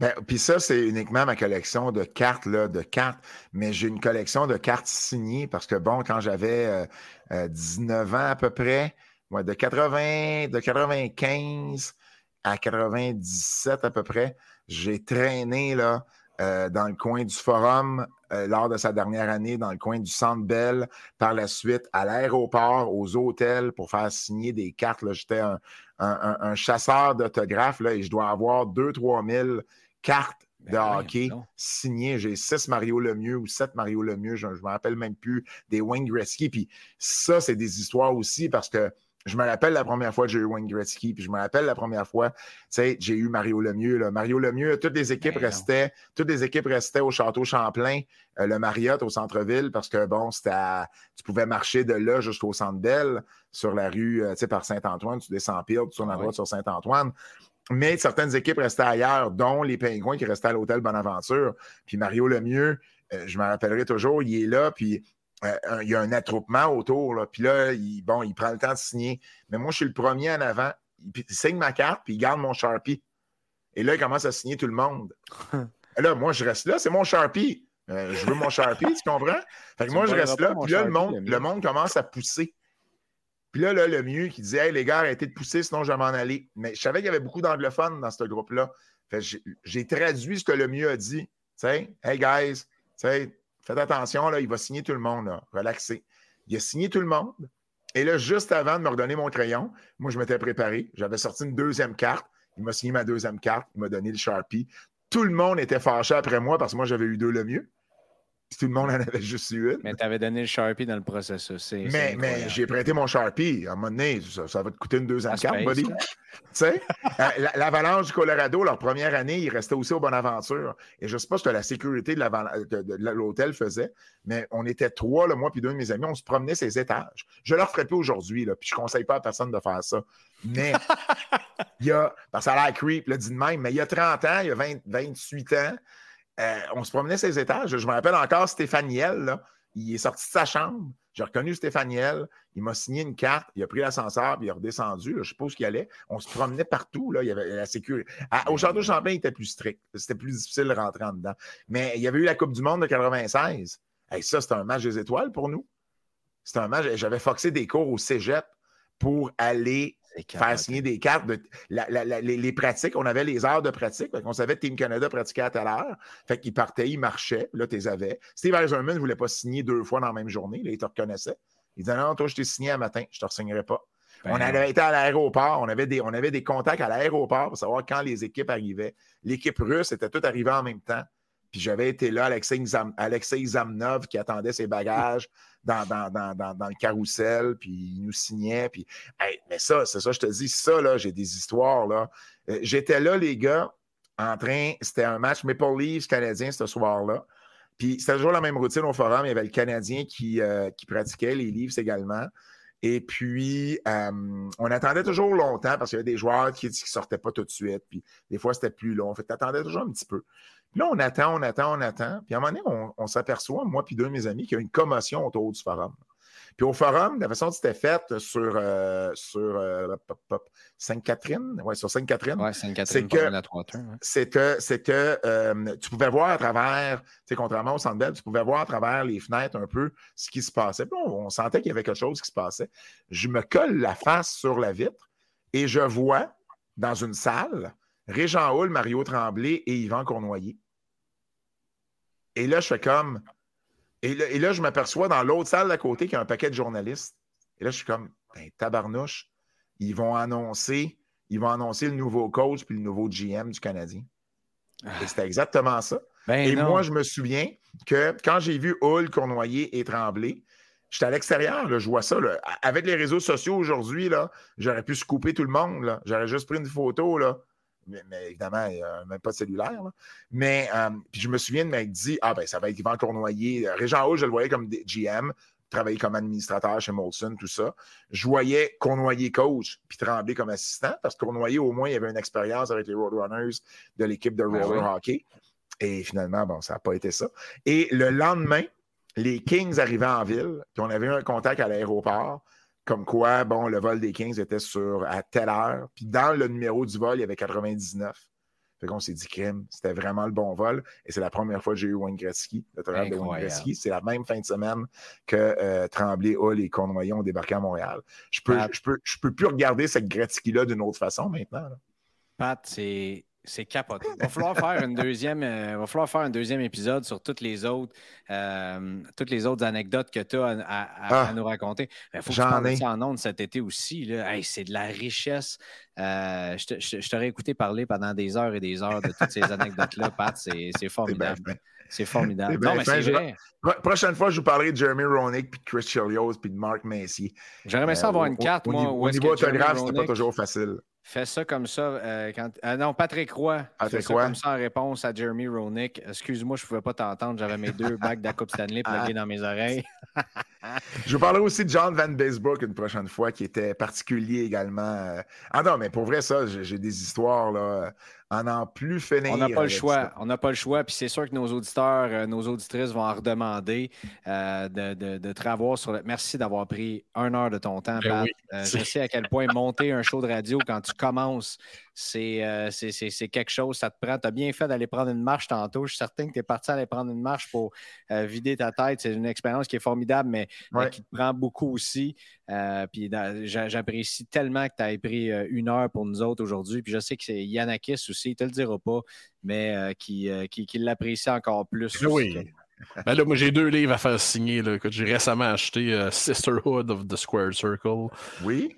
Ben, puis ça, c'est uniquement ma collection de cartes, là, de cartes. Mais j'ai une collection de cartes signées parce que, bon, quand j'avais 19 euh, euh, ans à peu près, de, 80, de 95 à 97 à peu près, j'ai traîné là, euh, dans le coin du Forum euh, lors de sa dernière année, dans le coin du Centre Bell, par la suite à l'aéroport, aux hôtels pour faire signer des cartes. J'étais un, chasseur d'autographes et je dois avoir 2-3 000 cartes ben de hockey signées. J'ai 6 Mario Lemieux ou 7 Mario Lemieux, je ne me rappelle même plus, des Wayne Gretzky. Puis ça, c'est des histoires aussi parce que je me rappelle la première fois que j'ai eu Wayne Gretzky, puis je me rappelle la première fois, tu sais, j'ai eu Mario Lemieux. Là. Mario Lemieux, toutes les équipes ben restaient, toutes les équipes restaient au Château Champlain, euh, le Marriott au centre-ville, parce que bon, c'était tu pouvais marcher de là jusqu'au centre belle sur la rue, euh, tu sais, par Saint-Antoine, tu descends pile, tu tournes à droite sur Saint-Antoine. Mais certaines équipes restaient ailleurs, dont les Pingouins qui restaient à l'hôtel Bonaventure. Puis Mario Lemieux, euh, je me rappellerai toujours, il est là, puis euh, il y a un attroupement autour. Là, puis là, il, bon, il prend le temps de signer. Mais moi, je suis le premier en avant. Il, signe ma carte, puis il garde mon Sharpie. Et là, il commence à signer tout le monde. Et là, moi, je reste là, c'est mon Sharpie. Euh, je veux mon Sharpie, tu comprends? Fait que moi, je reste là, puis là, le monde, le monde commence à pousser. Puis là, le mieux qui disait Hey, les gars, arrêtez de pousser, sinon je vais m'en aller. Mais je savais qu'il y avait beaucoup d'anglophones dans ce groupe-là. J'ai traduit ce que le mieux a dit. sais, hey guys, faites attention, il va signer tout le monde, là, relaxez. Il a signé tout le monde. Et là, juste avant de me redonner mon crayon, moi, je m'étais préparé. J'avais sorti une deuxième carte. Il m'a signé ma deuxième carte. Il m'a donné le Sharpie. Tout le monde était fâché après moi parce que moi, j'avais eu deux le mieux tout le monde en avait juste eu une. Mais tu avais donné le Sharpie dans le processus. Mais, mais j'ai prêté mon Sharpie. À un moment donné, ça, va te coûter une deuxième carte, buddy. tu sais, euh, l'Avalanche du Colorado, leur première année, ils restaient aussi au Bonaventure. Et je ne sais pas ce que la sécurité de l'hôtel faisait, mais on était trois, le moi puis deux de mes amis, on se promenait ces étages. Je ne leur ferai plus aujourd'hui, puis je ne conseille pas à personne de faire ça. Mais il y a, parce que ça a l'air creep, le dit de même, mais il y a 30 ans, il y a 20, 28 ans, euh, on se promenait ces étages. Je me rappelle encore Stéphaniel, il est sorti de sa chambre. J'ai reconnu Stéphaniel. Il m'a signé une carte. Il a pris l'ascenseur il est redescendu. je suppose qu'il allait. On se promenait partout. Il y avait la sécurité. au Château il était plus strict. C'était plus difficile de rentrer en dedans. Mais il y avait eu la Coupe du Monde de 96. Et ça, c'était un match des étoiles pour nous. C'était un match. J'avais foxé des cours au cégep pour aller faire signer des cartes. De, les, pratiques, on avait les heures de pratique. On savait que Team Canada pratiquait à telle heure. Fait qu'ils partaient, ils marchaient. Là, tu les avais. Steve Eisenman ne voulait pas signer deux fois dans la même journée. Là, il te reconnaissait. Il disait Non, toi, je t'ai signé un matin, je ne te signerai pas. Ben on avait été à l'aéroport, on avait, des, on avait des contacts à l'aéroport pour savoir quand les équipes arrivaient. L'équipe russe était toute arrivée en même temps. Puis j'avais été là, Alexei, Zamnov qui attendait ses bagages dans, dans, le carrousel, puis il nous signait. Puis, mais ça, c'est ça, je te dis, ça, là, j'ai des histoires. là. Euh, j'étais là, les gars, en train, c'était un match Maple Leafs canadien ce soir-là. Puis c'était toujours la même routine au forum. Il y avait le Canadien qui, euh, qui pratiquait, les Leafs également. Et puis, euh, on attendait toujours longtemps parce qu'il y avait des joueurs qui ne sortaient pas tout de suite. Puis des fois, c'était plus long. Fait tu attendais toujours un petit peu. Là, on attend, on attend, on attend. Puis à un moment donné, on, s'aperçoit, moi puis deux de mes amis, qu'il y a une commotion autour du forum. Puis au forum, la façon dont c'était fait sur, euh, sur Sainte-Catherine, ouais, sur Sainte-Catherine, ouais, Sainte-Catherine, c'est que, c'est que, euh, tu pouvais voir à travers, tu sais, contrairement au Centre tu pouvais voir à travers les fenêtres un peu ce qui se passait. Puis on, sentait qu'il y avait quelque chose qui se passait. Je me colle la face sur la vitre et je vois dans une salle Régent Hull, Mario Tremblay et Yvan Cournoyer. Et là, je fais comme. Et là, je m'aperçois dans l'autre salle d'à côté qu'il y a un paquet de journalistes. Et là, je suis comme, ben, tabarnouche, ils vont annoncer, ils vont annoncer le nouveau coach puis le nouveau GM du Canadien. Et c'était exactement ça. Ben et moi, je me souviens que quand j'ai vu Hull, Cournoyer et Tremblay, j'étais à l'extérieur, je vois ça. Avec les réseaux sociaux aujourd'hui, j'aurais pu se couper tout le monde. J'aurais juste pris une photo. Là mais, évidemment, il n'y a même pas de cellulaire. Mais euh, puis je me souviens de m'être dit Ah, ben ça va être Yvan Cournoyer. Régent Haut, je le voyais comme GM, travailler comme administrateur chez Molson, tout ça. Je voyais Cournoyer coach, puis Tremblay comme assistant, parce que Cournoyer, au moins, il avait une expérience avec les Roadrunners de l'équipe de ben roller hockey. Et finalement, bon, ça n'a pas été ça. Et le lendemain, les Kings arrivaient en ville, puis on avait eu un contact à l'aéroport comme quoi, bon, le vol des Kings était sur à telle heure. Puis dans le numéro du vol, il y avait 99. Fait qu'on s'est dit, crime, c'était vraiment le bon vol. Et c'est la première fois que j'ai eu Wayne Gretzky, le travail de Wayne Gretzky. C'est la même fin de semaine que euh, Tremblay, Hull et Cournoyer ont débarqué à Montréal. Je peux, je peux, je peux plus regarder cette Gretzky-là d'une autre façon maintenant. Pat, c'est c'est capoté. Il va falloir faire une deuxième, euh, va falloir faire un deuxième épisode sur toutes les autres, euh, toutes les autres anecdotes que tu as à, ah. nous raconter. Il faut que tu parles ça en ondes cet été aussi. c'est de la richesse. Euh, je t'aurais écouté parler pendant des heures et des heures de toutes ces anecdotes-là, Pat. C'est formidable. C'est formidable. Non, mais c'est Prochaine fois, je vous parlerai de Jeremy Roenick, puis de Chris Chelios, puis de Mark Macy. J'aimerais ça avoir une carte, moi. Au, niveau autographe, c'était pas toujours facile. Fais ça comme ça. Euh, quand... Ah non, Patrick Roy. Patrick fais ça comme ça en réponse à Jeremy Roenick. Excuse-moi, je ne pouvais pas t'entendre. J'avais mes deux bacs de la Coupe Stanley plugués dans mes oreilles. je vous parlerai aussi de John Van Basebrook une prochaine fois, qui était particulier également. Euh. Ah non, mais pour vrai, ça, j'ai des histoires là, On n'en plus finir. On n'a pas le choix. ça. On n'a pas le choix. Puis c'est sûr que nos auditeurs, euh, nos auditrices vont en redemander euh, de, de, de te revoir sur le. Merci d'avoir pris une heure de ton temps, Ben Pat. oui. Euh, je sais à quel point monter un show de radio quand tu commences, c'est euh, c'est- c'est- c'est quelque chose. Ça te prend. Tu as bien fait d'aller prendre une marche tantôt. Je suis certain que tu es parti aller prendre une marche pour euh, vider ta tête. C'est une expérience qui est formidable, mais euh, qui te prend beaucoup aussi. Euh, puis j'apprécie tellement que tu aies pris euh, une heure pour nous autres aujourd'hui. Puis je sais que c'est Yannakis aussi, il ne te le dira pas, mais euh, qui, euh, qui, qui l'apprécie encore plus. Aussi. oui. Ben là, moi, j'ai deux livres à faire signer. Là. Écoute, j'ai récemment acheté euh, Sisterhood of the Square Circle. Oui,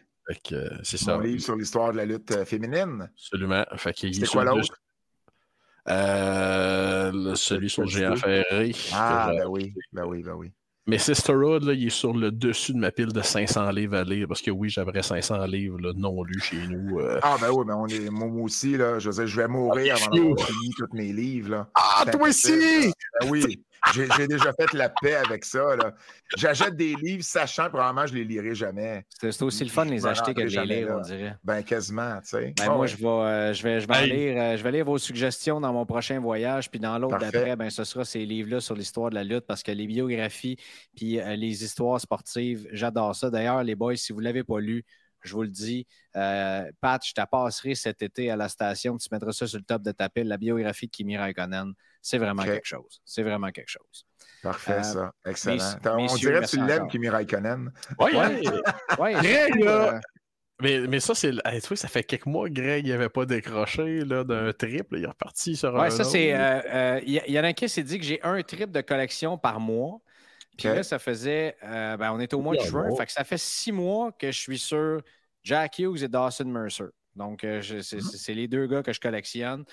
c'est ça. mon livre sur l'histoire de la lutte euh, féminine. Absolument. Fait est C'est quoi l'autre? Euh, celui sur géant ferré. Ah, que ben oui, ben oui, ben oui. Mais Sisterhood, là, il est sur le dessus de ma pile de 500 livres à lire. Parce que oui, j'aimerais 500 livres là, non lus chez nous. euh. Ah, ben oui, mais on est, moi aussi, là, je veux dire, je vais mourir Ah, avant d'avoir fini tous mes livres, là. Ah, toi aussi! Ben oui, j'ai déjà fait la paix avec ça. J'achète des livres sachant que probablement je les lirai jamais. C'est aussi le fun de les acheter que de les lire, là. on dirait. Ben, quasiment, tu sais. Ben, moi, ouais. je vais, euh, je vais, je vais, lire, euh, je vais lire vos suggestions dans mon prochain voyage. Puis dans l'autre d'après, ben, ce sera ces livres-là sur l'histoire de la lutte parce que les biographies puis euh, les histoires sportives, j'adore ça. D'ailleurs, les boys, si vous ne l'avez pas lu, je vous le dis, euh, Pat, je te passerai cet été à la station. Tu mettras ça sur le top de ta pile, la biographie de Kimi Raikkonen. C'est vraiment quelque chose. C'est vraiment quelque chose. Parfait, Euh, ça. Excellent. messieurs- on dirait que tu l'aimes. Kimi Raikkonen. Ouais. Ouais, Greg, là, Mais, mais ça, c'est. Hey, tu vois, ça fait quelques mois que Greg n'avait pas décroché là, d'un trip. là. Il est reparti sur un. Ouais, ça, c'est. autre. euh, euh, y, y en a qui s'est dit que j'ai un trip de collection par mois. Puis là, ça faisait. euh, ben, on est au mois de juin. Fait que ça fait six mois que je suis sur Jack Hughes et Dawson Mercer. Donc, euh, je- c'est les deux gars que je collectionne.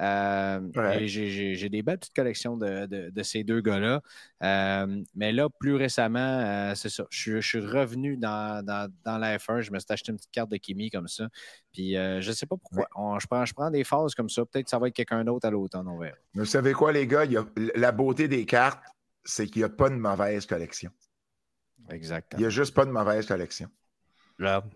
Euh, Ouais. j'ai- des belles petites collections de, de- de ces deux gars-là. Euh, mais là, plus récemment, euh, c'est ça. Je, suis- je suis revenu dans, dans, dans la F1. Je me suis acheté une petite carte de Kimi comme ça. Puis, euh, je ne sais pas pourquoi. On- je, prends, je prends des phases comme ça. Peut-être que ça va être quelqu'un d'autre à l'automne, on verra. Mais vous savez quoi, les gars? Il y a- la beauté des cartes, c'est qu'il n'y a pas de mauvaise collection. Exactement. Il n'y a juste pas de mauvaise collection. Regarde.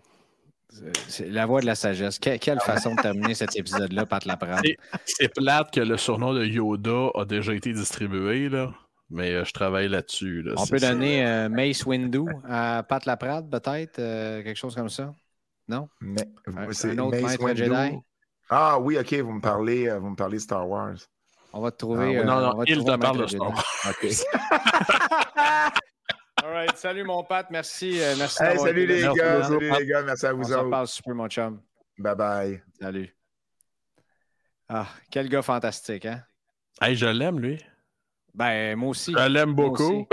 C'est- la voix de la sagesse. Que- quelle façon de terminer cet épisode-là, Pat Laprade? C'est- C'est plate que le surnom de Yoda a déjà été distribué, là. Mais euh, je travaille là-dessus. là. On peut donner euh, Mace Windu à Pat Laprade, peut-être, euh, quelque chose comme ça? Non? Mais, Un- c'est un autre Mace maître Windu. Jedi? Ah oui, OK, vous me parlez, euh, vous me parlez Star Wars. On va te Ah trouver. oui, euh, Non, on non, il te parle de Star. Right. Salut, mon Pat. Merci. euh, merci Hey, salut les gars, Merci, salut les gars, merci à On vous autres. parle super, mon chum. Bye bye. Salut. Ah, quel gars fantastique, hein? Hey, je l'aime, lui. Ben, moi aussi. Je l'aime Moi beaucoup. aussi.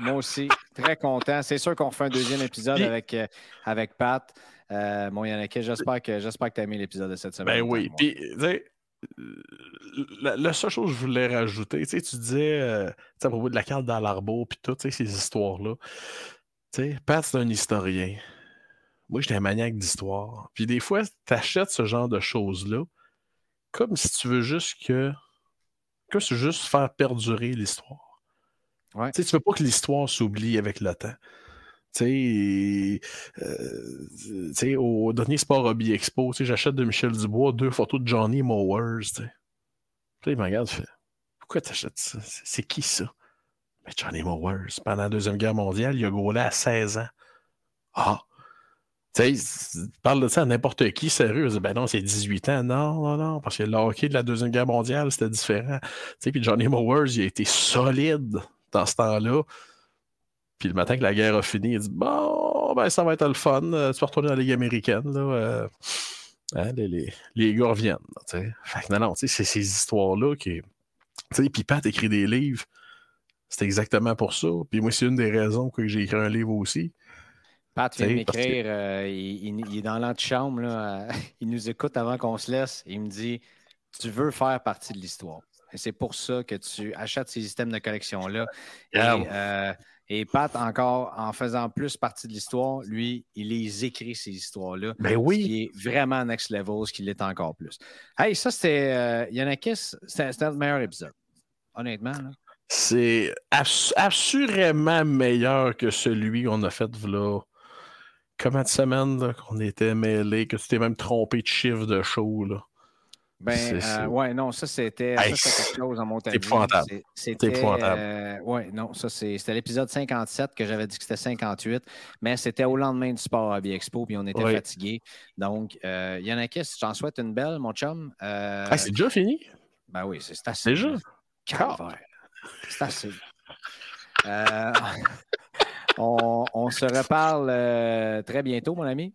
Moi aussi. Très content. C'est sûr qu'on fait un deuxième épisode Puis- avec, euh, avec Pat. Euh, bon, Yannick, j'espère que j'espère que tu as aimé l'épisode de cette semaine. Ben oui. Puis, tu sais, la, la seule chose que je voulais rajouter, tu sais, tu disais, euh, à propos de la carte dans l'arbre, puis toutes ces histoires-là. Tu sais, Pat, c'est un historien. Moi, j'étais un maniaque d'histoire. Puis des fois, tu achètes ce genre de choses-là comme si tu veux juste que. que c'est juste faire perdurer l'histoire. Ouais. Tu tu veux pas que l'histoire s'oublie avec le temps. Tu sais, euh, tu sais, au dernier Sport Hobby Expo, j'achète de Michel Dubois deux photos de Johnny Mowers. tu sais. Il me regarde, fait Pourquoi t'achètes ça? C'est qui ça? Mais Johnny Mowers, pendant la Deuxième Guerre mondiale, il a gaulé à 16 ans. Ah tu sais, tu parles de ça à n'importe qui, sérieux. Ben non, c'est 18 ans. Non, non, non, parce que le hockey de la Deuxième Guerre mondiale, c'était différent. Tu sais, puis Johnny Mowers, il a été solide dans ce temps-là. Puis le matin que la guerre a fini, il dit Bon, ben ça va être le fun. Euh, Tu vas retourner dans la Ligue américaine. Là, euh, hein, les, les, les gars reviennent. Fait que non, non, c'est ces histoires-là qui. Tu sais, puis Pat écrit des livres. C'est exactement pour ça. Puis moi, c'est une des raisons que j'ai écrit un livre aussi. Pat vient que- m'écrire, euh, il, il- il est dans l'antichambre, euh, il nous écoute avant qu'on se laisse. Il me dit Tu veux faire partie de l'histoire. Et c'est pour ça que tu achètes ces systèmes de collection-là. Et, euh, et Pat, encore en faisant plus partie de l'histoire, lui, il les écrit, ces histoires-là. Ben Ce oui. qui est vraiment next level, ce qui l'est encore plus. Hey, ça, c'était. Euh, Yannakis, c'était notre meilleur épisode. Honnêtement, là. C'est assurément meilleur que celui qu'on a fait là. Combien de semaines qu'on était mêlés, que tu t'es même trompé de chiffre de show. Là. Ben, euh, ouais, non, ça c'était Hey, quelque chose en montagne. épouvantable. C'était épouvantable. euh, ouais, non, ça c'était l'épisode 57 que j'avais dit que c'était 58, mais c'était au lendemain du sport à Expo, puis on était Oui. fatigués. Donc, euh, Yannick, si t'en souhaites une belle, mon chum. euh, Ah, c'est déjà fini? ben oui, c'est assez. Déjà? C'est assez. On, on se reparle très bientôt, mon ami.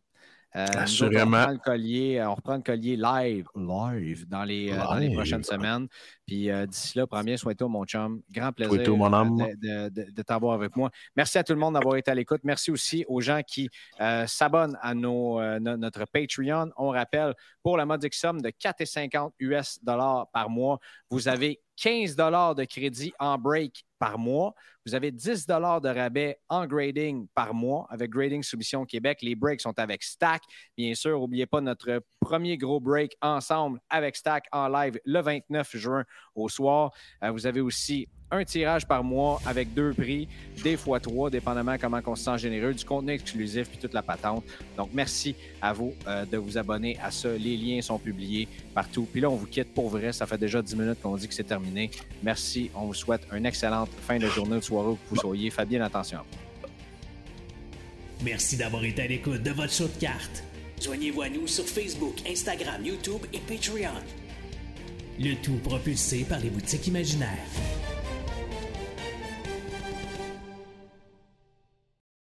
Euh, autres. On reprend, le collier, euh, on reprend le collier live, live dans les, euh, dans les Live. prochaines semaines. Puis euh, d'ici là, prends bien soin de toi, mon chum. Grand plaisir Toi mon homme. de, de- de- de t'avoir avec moi. Merci à tout le monde d'avoir été à l'écoute. Merci aussi aux gens qui euh, s'abonnent à nos, notre Patreon. On rappelle, pour la modique somme de 4,50 US dollars par mois, vous avez 15 dollars de crédit en break par mois. Vous avez 10 dollars de rabais en grading par mois avec Grading Soumission Québec. Les breaks sont avec Stack. Bien sûr, n'oubliez pas notre premier gros break ensemble avec Stack en live le 29 juin au soir. Euh, vous avez aussi un tirage par mois avec deux prix, des fois trois, dépendamment comment on se sent généreux, du contenu exclusif puis toute la patente. Donc, merci à vous euh, de vous abonner à ça. Les liens sont publiés partout. Puis là, on vous quitte pour vrai. Ça fait déjà 10 minutes qu'on dit que c'est terminé. Merci. On vous souhaite une excellente fin de journée, de soirée où que vous soyez. Faites bien attention. Merci d'avoir été à l'écoute de votre show de cartes. Joignez-vous à nous sur Facebook, Instagram, YouTube et Patreon. Le tout propulsé par les boutiques imaginaires.